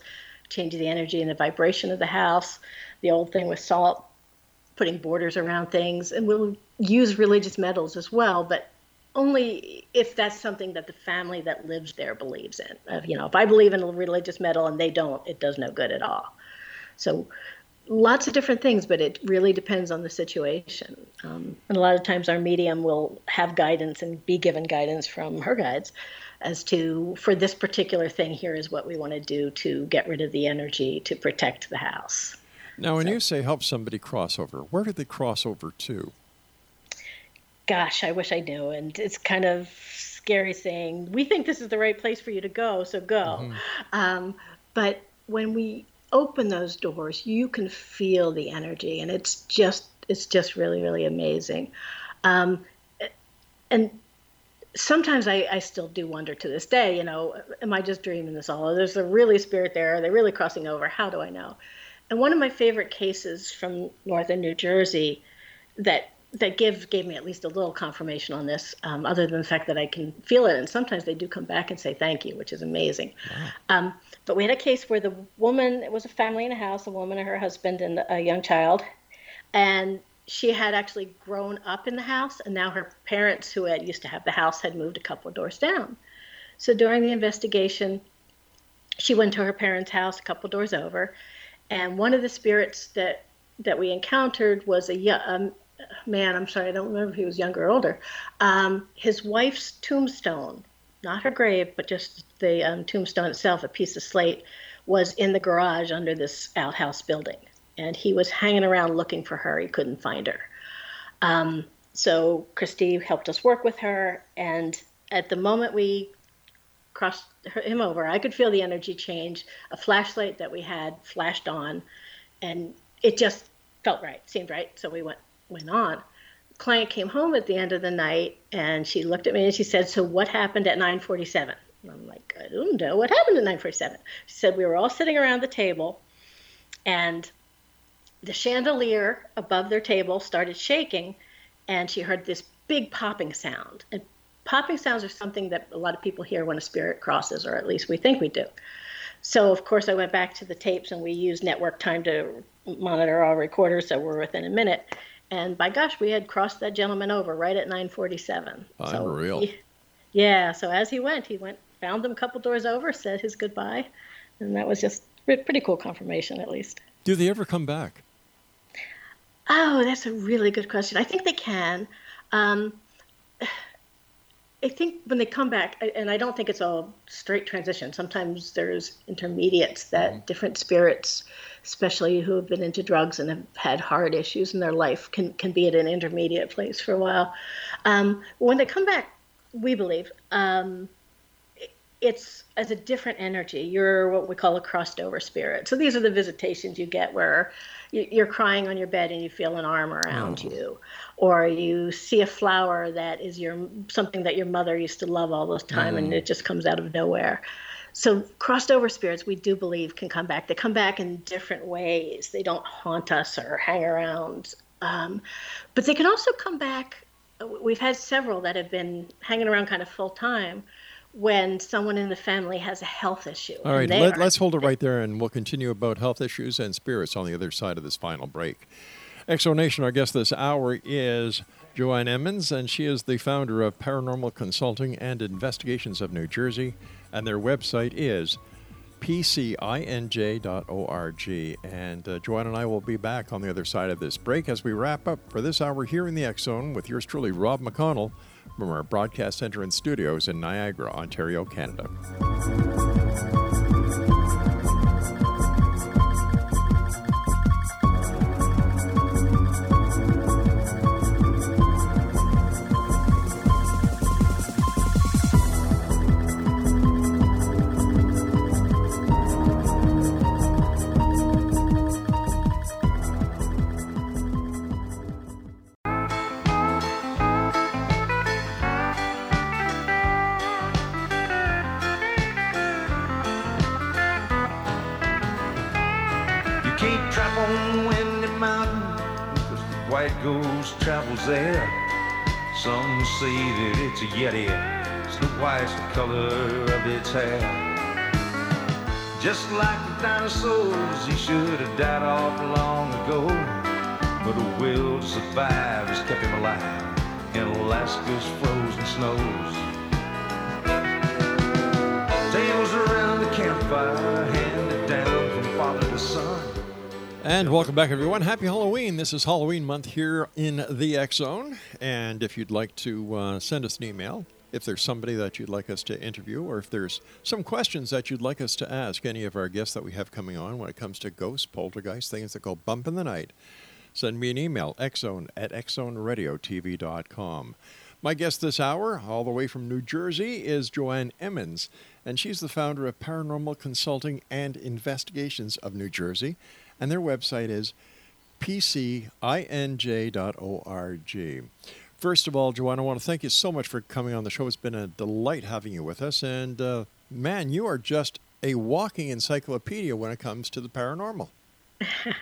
change the energy and the vibration of the house. The old thing with salt, putting borders around things, and we'll use religious medals as well, but only if that's something that the family that lives there believes in. You know, if I believe in a religious medal and they don't, it does no good at all. So, lots of different things, but it really depends on the situation. Um, and a lot of times, our medium will have guidance and be given guidance from her guides as to for this particular thing, here is what we want to do to get rid of the energy to protect the house. Now, when you say help somebody cross over, where do they cross over to? gosh, I wish I knew. And it's kind of scary saying, we think this is the right place for you to go, so go. Um, but when we open those doors, you can feel the energy, and it's just it's just really really amazing. Um, and sometimes I, I still do wonder to this day, you know, am I just dreaming this all? There's a really spirit there. Are they really crossing over? How do I know? And one of my favorite cases from northern New Jersey that that give gave me at least a little confirmation on this, um, other than the fact that I can feel it. And sometimes they do come back and say thank you, which is amazing. Um, but we had a case where the woman, it was a family in a house, a woman and her husband and a young child, and she had actually grown up in the house, and now her parents, who had used to have the house, had moved a couple of doors down. So during the investigation, she went to her parents' house a couple doors over, and one of the spirits that that we encountered was a young um, man. I'm sorry, I don't remember if he was younger or older. Um, his wife's tombstone, not her grave, but just the um, tombstone itself, a piece of slate, was in the garage under this outhouse building, and he was hanging around looking for her. He couldn't find her. Um, so Christy helped us work with her, and at the moment we crossed him over. I could feel the energy change. A flashlight that we had flashed on, and it just felt right, seemed right. So we went went on. Client came home at the end of the night, and she looked at me and she said, "So what happened at 9:47?" And I'm like, "I don't know what happened at 9:47." She said, "We were all sitting around the table, and the chandelier above their table started shaking, and she heard this big popping sound. And popping sounds are something that a lot of people hear when a spirit crosses, or at least we think we do. So, of course, I went back to the tapes and we used network time to monitor our recorders, so we're within a minute. And by gosh, we had crossed that gentleman over right at 947. Unreal. So, he- yeah, so as he went, he went, found them a couple doors over, said his goodbye, and that was just pre- pretty cool confirmation, at least. Do they ever come back? Oh, that's a really good question. I think they can. Um, I think when they come back, and I don't think it's all straight transition. Sometimes there's intermediates that different spirits, especially who have been into drugs and have had hard issues in their life, can can be at an intermediate place for a while. Um, when they come back, we believe um, it's as a different energy. You're what we call a crossed over spirit. So these are the visitations you get where you- you're crying on your bed and you feel an arm around you, or you see a flower that is your something that your mother used to love all this time and Mm. it just comes out of nowhere. So crossed over spirits, we do believe can come back. They come back in different ways. They don't haunt us or hang around, um, but they can also come back. We've had several that have been hanging around kind of full time when someone in the family has a health issue. All right, let, let's hold it right there, and we'll continue about health issues and spirits on the other side of this final break. X Zone Nation, our guest this hour is Joanne Emmons, and she is the founder of Paranormal Consulting and Investigations of New Jersey, and their website is pcinj.org. And uh, Joanne and I will be back on the other side of this break as we wrap up for this hour here in the Zone with yours truly, Rob McConnell, from our broadcast center and studios in Niagara, Ontario, Canada. Say that it's a Yeti, Snow White's the color of its hair. Just like the dinosaurs, he should have died off long ago. But a will to survive has kept him alive in Alaska's frozen snows. Tales around the campfire, And welcome back, everyone. Happy Halloween. This is Halloween month here in the X Zone. And if you'd like to uh, send us an email, if there's somebody that you'd like us to interview, or if there's some questions that you'd like us to ask any of our guests that we have coming on when it comes to ghosts, poltergeists, things that go bump in the night, send me an email, xzone at xzoneradiotv.com. My guest this hour, all the way from New Jersey, is Joanne Emmons, and she's the founder of Paranormal Consulting and Investigations of New Jersey, and their website is pcinj.org. First of all, Joanne, I want to thank you so much for coming on the show. It's been a delight having you with us, and uh, man, you are just a walking encyclopedia when it comes to the paranormal. *laughs*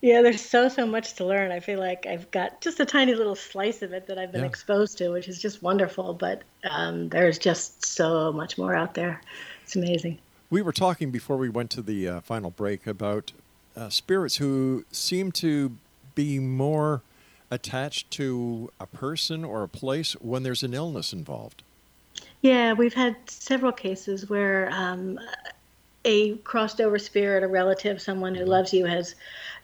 Yeah, there's so so much to learn. I feel like I've got just a tiny little slice of it that I've been Yeah. exposed to, which is just wonderful. But um, there's just so much more out there. It's amazing. We were talking before we went to the uh, final break about uh, spirits who seem to be more attached to a person or a place when there's an illness involved. Yeah, we've had several cases where um, a crossed over spirit, a relative, someone who loves you, has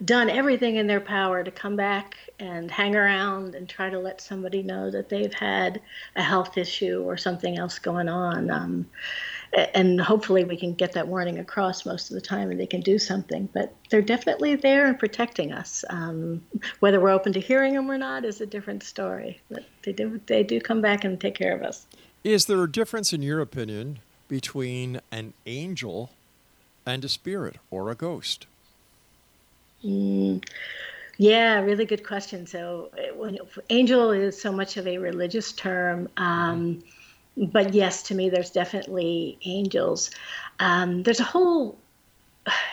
done everything in their power to come back and hang around and try to let somebody know that they've had a health issue or something else going on. Um, and hopefully we can get that warning across most of the time and they can do something. But they're definitely there and protecting us. Um, whether we're open to hearing them or not is a different story. But they do, they do come back and take care of us. Is there a difference, in your opinion, between an angel and a spirit or a ghost? Mm, yeah, really good question. So, uh, when angel is so much of a religious term, um, but yes, to me, there's definitely angels. Um, there's a whole.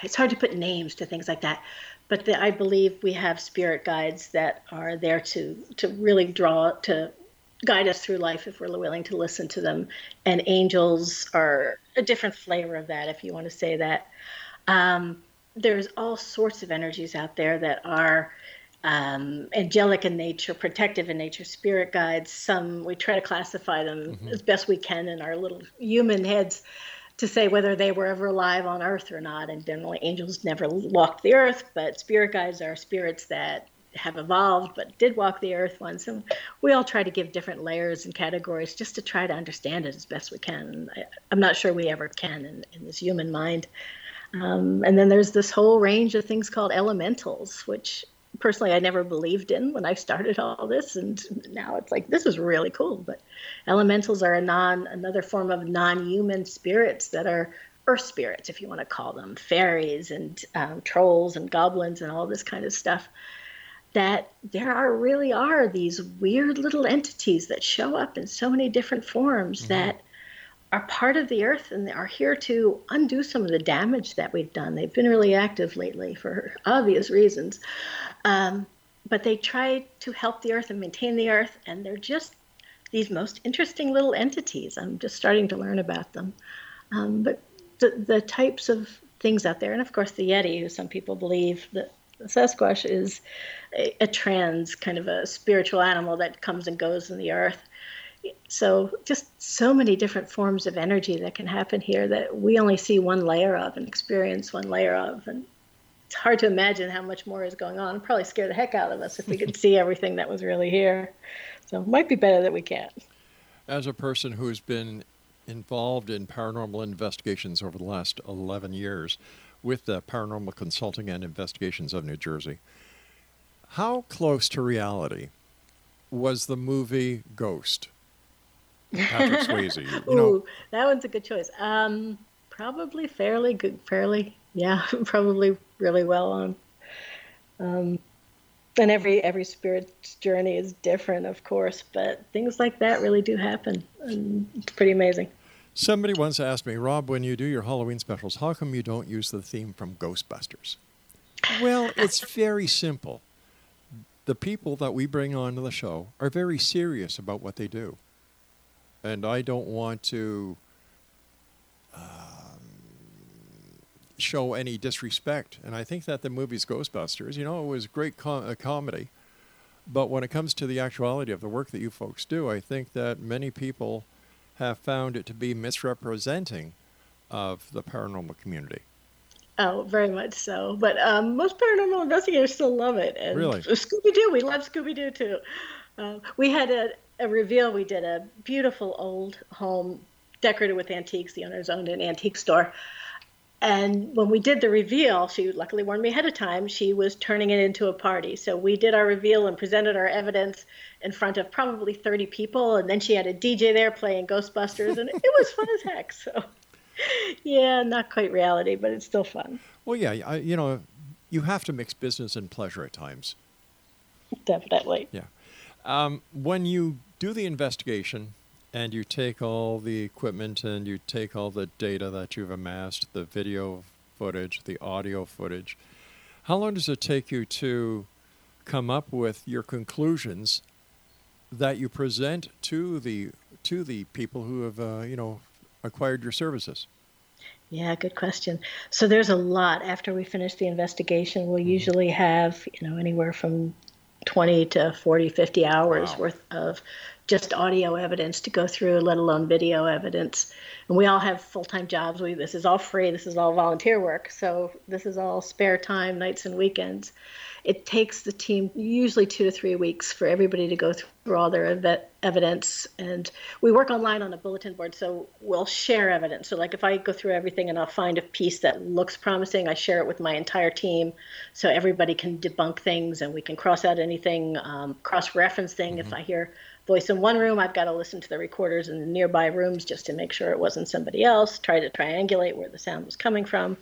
It's hard to put names to things like that, but the, I believe we have spirit guides that are there to to really draw to guide us through life if we're willing to listen to them. And angels are a different flavor of that, if you want to say that. Um, there's all sorts of energies out there that are um, angelic in nature, protective in nature, spirit guides. Some we try to classify them mm-hmm. as best we can in our little human heads to say whether they were ever alive on earth or not. And generally, angels never walked the earth, but spirit guides are spirits that have evolved but did walk the earth once. And we all try to give different layers and categories just to try to understand it as best we can. I, am not sure we ever can in, in this human mind. Um, and then there's this whole range of things called elementals, which personally I never believed in when I started all this, and now it's like this is really cool. But elementals are a non another form of non-human spirits that are earth spirits, if you want to call them, fairies and um, trolls and goblins and all this kind of stuff. That there are really are these weird little entities that show up in so many different forms mm-hmm. that are part of the earth and they are here to undo some of the damage that we've done. They've been really active lately for *laughs* obvious reasons. Um, but they try to help the earth and maintain the earth, and they're just these most interesting little entities. I'm just starting to learn about them. Um, but the, the types of things out there, and of course the Yeti, who some people believe that the Sasquatch is a, a trans kind of a spiritual animal that comes and goes in the earth so just so many different forms of energy that can happen here that we only see one layer of and experience one layer of. And it's hard to imagine how much more is going on. It'd probably scare the heck out of us if we could *laughs* see everything that was really here. So it might be better that we can't. As a person who's been involved in paranormal investigations over the last 11 years with the paranormal consulting and investigations of new jersey how close to reality was the movie ghost Patrick *laughs* Swayze. You know, Ooh, that one's a good choice. Um, probably fairly good, fairly, yeah, *laughs* probably really well on. Um, and every every spirit's journey is different, of course, but things like that really do happen, and it's pretty amazing. Somebody once asked me, Rob, when you do your Halloween specials, how come you don't use the theme from Ghostbusters? Well, *laughs* it's very simple. The people that we bring onto the show are very serious about what they do and I don't want to um, show any disrespect. And I think that the movie's Ghostbusters, you know, it was great com- comedy, but when it comes to the actuality of the work that you folks do, I think that many people have found it to be misrepresenting of the paranormal community. Oh, very much so. But um, most paranormal investigators still love it. And really? Scooby Doo, we love Scooby Doo too. Uh, we had a, a reveal, we did a beautiful old home decorated with antiques. The owners owned an antique store. And when we did the reveal, she luckily warned me ahead of time, she was turning it into a party. So we did our reveal and presented our evidence in front of probably 30 people. And then she had a DJ there playing Ghostbusters, and it was fun as heck. So, yeah, not quite reality, but it's still fun. Well, yeah, I, you know, you have to mix business and pleasure at times. Definitely. Yeah. Um, when you do the investigation and you take all the equipment and you take all the data that you've amassed, the video footage, the audio footage, how long does it take you to come up with your conclusions that you present to the to the people who have uh, you know acquired your services? Yeah, good question. So there's a lot after we finish the investigation. We'll mm-hmm. usually have, you know, anywhere from 20 to 40, 50 hours wow. worth of just audio evidence to go through, let alone video evidence. And we all have full time jobs. We, this is all free, this is all volunteer work. So this is all spare time, nights and weekends it takes the team usually two to three weeks for everybody to go through all their ev- evidence. And we work online on a bulletin board, so we'll share evidence. So, like if I go through everything and I'll find a piece that looks promising, I share it with my entire team so everybody can debunk things and we can cross out anything, um, cross reference thing. Mm-hmm. If I hear voice in one room, I've got to listen to the recorders in the nearby rooms just to make sure it wasn't somebody else, try to triangulate where the sound was coming from.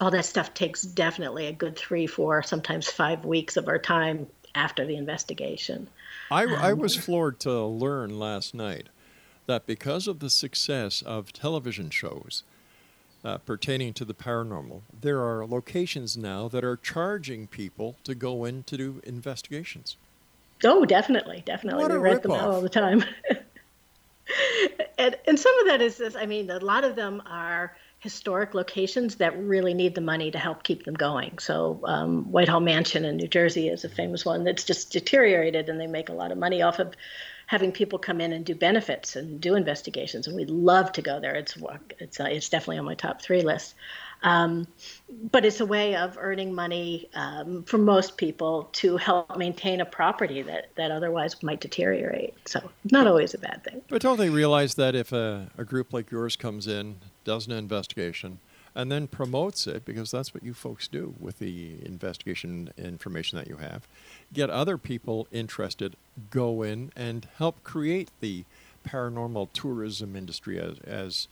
All that stuff takes definitely a good three, four, sometimes five weeks of our time after the investigation. I, I Um, was floored to learn last night that because of the success of television shows uh, pertaining to the paranormal, there are locations now that are charging people to go in to do investigations. Oh, definitely, definitely. What we read them all the time. *laughs* and, and some of that is this. I mean, a lot of them are historic locations that really need the money to help keep them going. So, um, Whitehall Mansion in New Jersey is a famous one that's just deteriorated, and they make a lot of money off of having people come in and do benefits and do investigations. And we'd love to go there. It's it's uh, it's definitely on my top three list. Um, but it's a way of earning money um, for most people to help maintain a property that, that otherwise might deteriorate. So, not always a bad thing. But don't they realize that if a, a group like yours comes in, does an investigation, and then promotes it, because that's what you folks do with the investigation information that you have, get other people interested, go in and help create the paranormal tourism industry as, as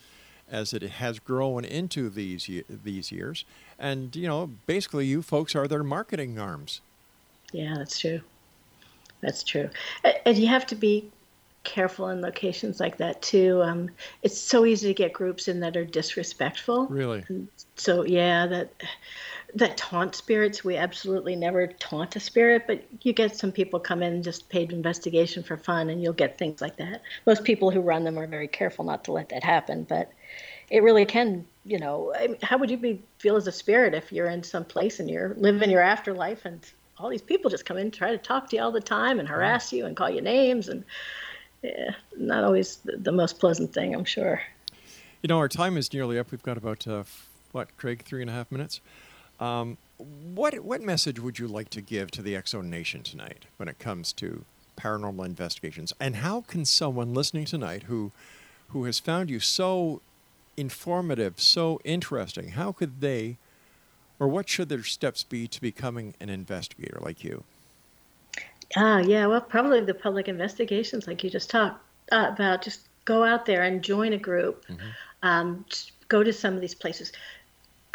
as it has grown into these these years, and you know, basically, you folks are their marketing arms. Yeah, that's true. That's true. And you have to be careful in locations like that too. Um, it's so easy to get groups in that are disrespectful. Really. So yeah, that that taunt spirits. We absolutely never taunt a spirit, but you get some people come in just paid investigation for fun, and you'll get things like that. Most people who run them are very careful not to let that happen, but it really can. You know, I mean, how would you be feel as a spirit if you're in some place and you're living your afterlife and all these people just come in try to talk to you all the time and harass you and call you names and yeah, not always the, most pleasant thing, I'm sure. You know, our time is nearly up. We've got about uh, what, Craig, three and a half minutes. Um, what what message would you like to give to the X Zone Nation tonight when it comes to paranormal investigations? And how can someone listening tonight who who has found you so informative, so interesting, how could they, or what should their steps be to becoming an investigator like you? Ah, yeah, well, probably the public investigations, like you just talked uh, about. Just go out there and join a group. Um, just go to some of these places.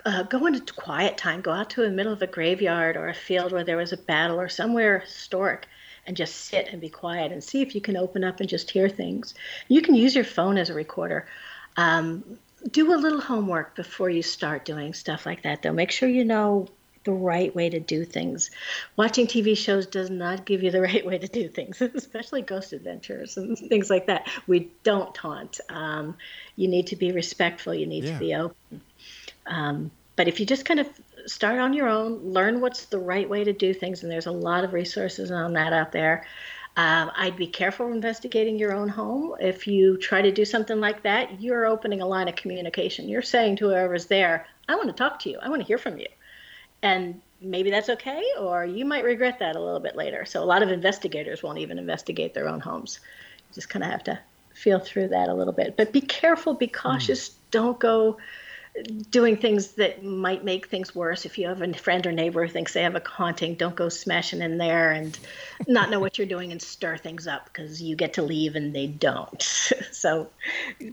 Uh, go into quiet time. Go out to the middle of a graveyard or a field where there was a battle or somewhere historic and just sit and be quiet and see if you can open up and just hear things. You can use your phone as a recorder. Um, do a little homework before you start doing stuff like that, though. Make sure you know the right way to do things. Watching TV shows does not give you the *laughs* right way to do things, especially ghost adventures and things like that. We don't taunt. Um, you need to be respectful. You need Yeah. to be open. Um, but if you just kind of start on your own, learn what's the right way to do things, and there's a lot of resources on that out there. Um, I'd be careful investigating your own home. If you try to do something like that, you're opening a line of communication. You're saying to whoever's there, I want to talk to you. I want to hear from you. And maybe that's okay, or you might regret that a little bit later. So a lot of investigators won't even investigate their own homes. You just kind of have to feel through that a little bit. But be careful, be hmm. cautious. Don't go doing things that might make things worse. If you have a friend or neighbor who thinks they have a haunting, don't go smashing in there and not know what you're doing and stir things up because you get to leave and they don't. *laughs* so,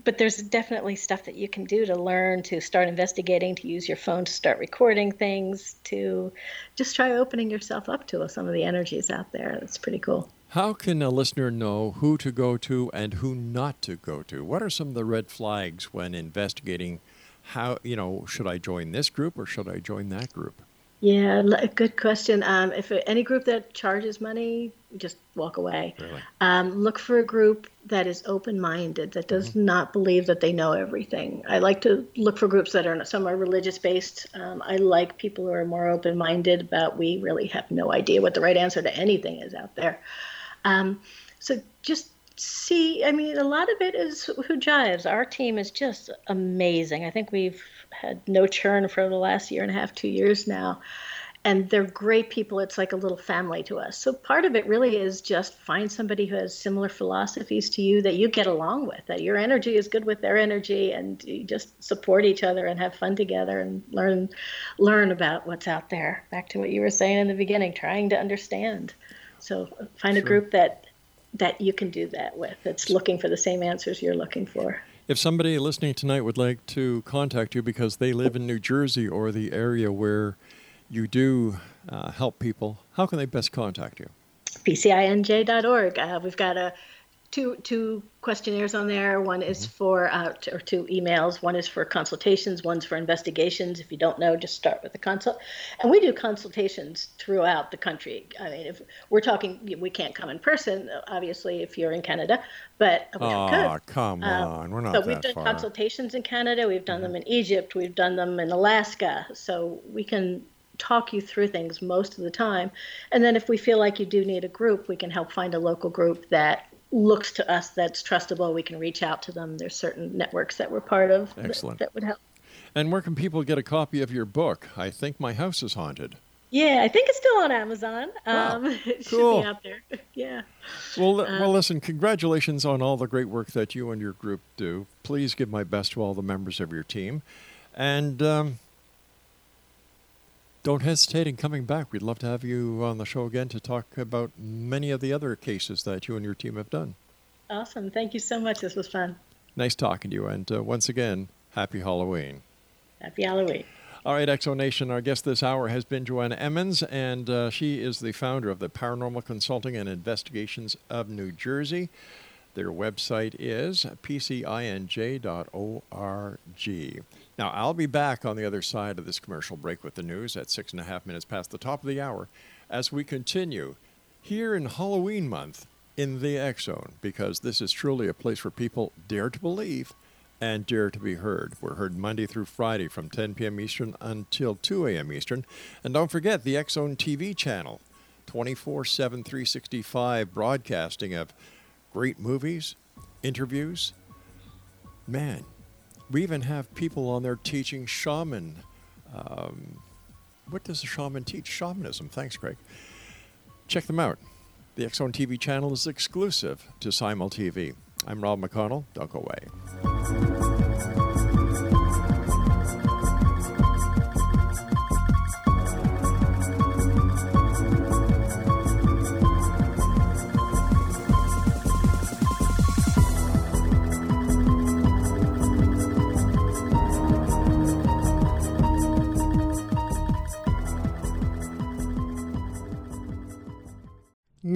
but there's definitely stuff that you can do to learn to start investigating, to use your phone to start recording things, to just try opening yourself up to some of the energies out there. That's pretty cool. How can a listener know who to go to and who not to go to? What are some of the red flags when investigating how, you know, should I join this group or should I join that group? Yeah, good question. Um, if any group that charges money, just walk away. Really? Um, look for a group that is open-minded, that does not believe that they know everything. I like to look for groups that are not some are religious-based. Um, I like people who are more open-minded about we really have no idea what the right answer to anything is out there. Um, so just see. I mean, a lot of it is who jives. Our team is just amazing. I think we've had no churn for the last year and a half, two years now and they're great people. It's like a little family to us. So part of it really is just find somebody who has similar philosophies to you that you get along with, that your energy is good with their energy, and you just support each other and have fun together and learn learn about what's out there. Back to what you were saying in the beginning, trying to understand. So find a Sure. group that that you can do that with. It's looking for the same answers you're looking for. If somebody listening tonight would like to contact you because they live in New Jersey or the area where you do uh, help people, how can they best contact you? PCINJ.org. Uh, we've got a two two questionnaires on there. One is for uh, t- or two emails. One is for consultations. One's for investigations. If you don't know, just start with the consult. And we do consultations throughout the country. I mean, if we're talking, we can't come in person, obviously, if you're in Canada, but we Aw, could. come Um, on. We're not but we've done far. consultations in Canada. We've done them in Egypt. We've done them in Alaska. So we can talk you through things most of the time. And then if we feel like you do need a group, we can help find a local group that looks to us that's trustable. We can reach out to them. There's certain networks that we're part of that- Excellent. that would help. And where can people get a copy of your book? I think my house is haunted. Yeah, I think it's still on Amazon. Um, *laughs* it Cool. should be out there. *laughs* yeah. Well, Uh, well, listen. Congratulations on all the great work that you and your group do. Please give my best to all the members of your team, and um, don't hesitate in coming back. We'd love to have you on the show again to talk about many of the other cases that you and your team have done. Awesome. Thank you so much. This was fun. Nice talking to you, and uh, once again, happy Halloween. Happy Halloween. All right, X Zone Nation, our guest this hour has been Joanna Emmons, and uh, she is the founder of the Paranormal Consulting and Investigations of New Jersey. Their website is pcinj.org. Now, I'll be back on the other side of this commercial break with the news at six and a half minutes past the top of the hour as we continue here in Halloween month in the X Zone, because this is truly a place where people dare to believe and dare to be heard. We're heard Monday through Friday from 10 p.m. Eastern until 2 a.m. Eastern. And don't forget the X Zone TV channel, 24 7, 365 broadcasting of great movies, interviews. Man, we even have people on there teaching shaman. Um, what does a shaman teach? Shamanism. Thanks, Greg. Check them out. The Zone TV channel is exclusive to SimulTV. I'm Rob McConnell. Don't go away.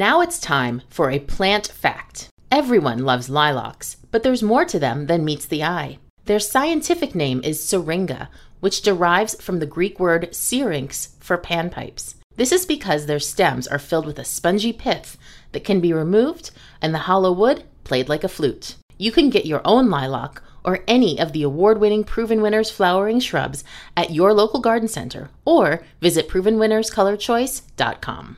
Now it's time for a plant fact. Everyone loves lilacs, but there's more to them than meets the eye. Their scientific name is syringa, which derives from the Greek word syrinx for panpipes. This is because their stems are filled with a spongy pith that can be removed and the hollow wood played like a flute. You can get your own lilac or any of the award winning Proven Winners flowering shrubs at your local garden center or visit ProvenWinnersColorChoice.com.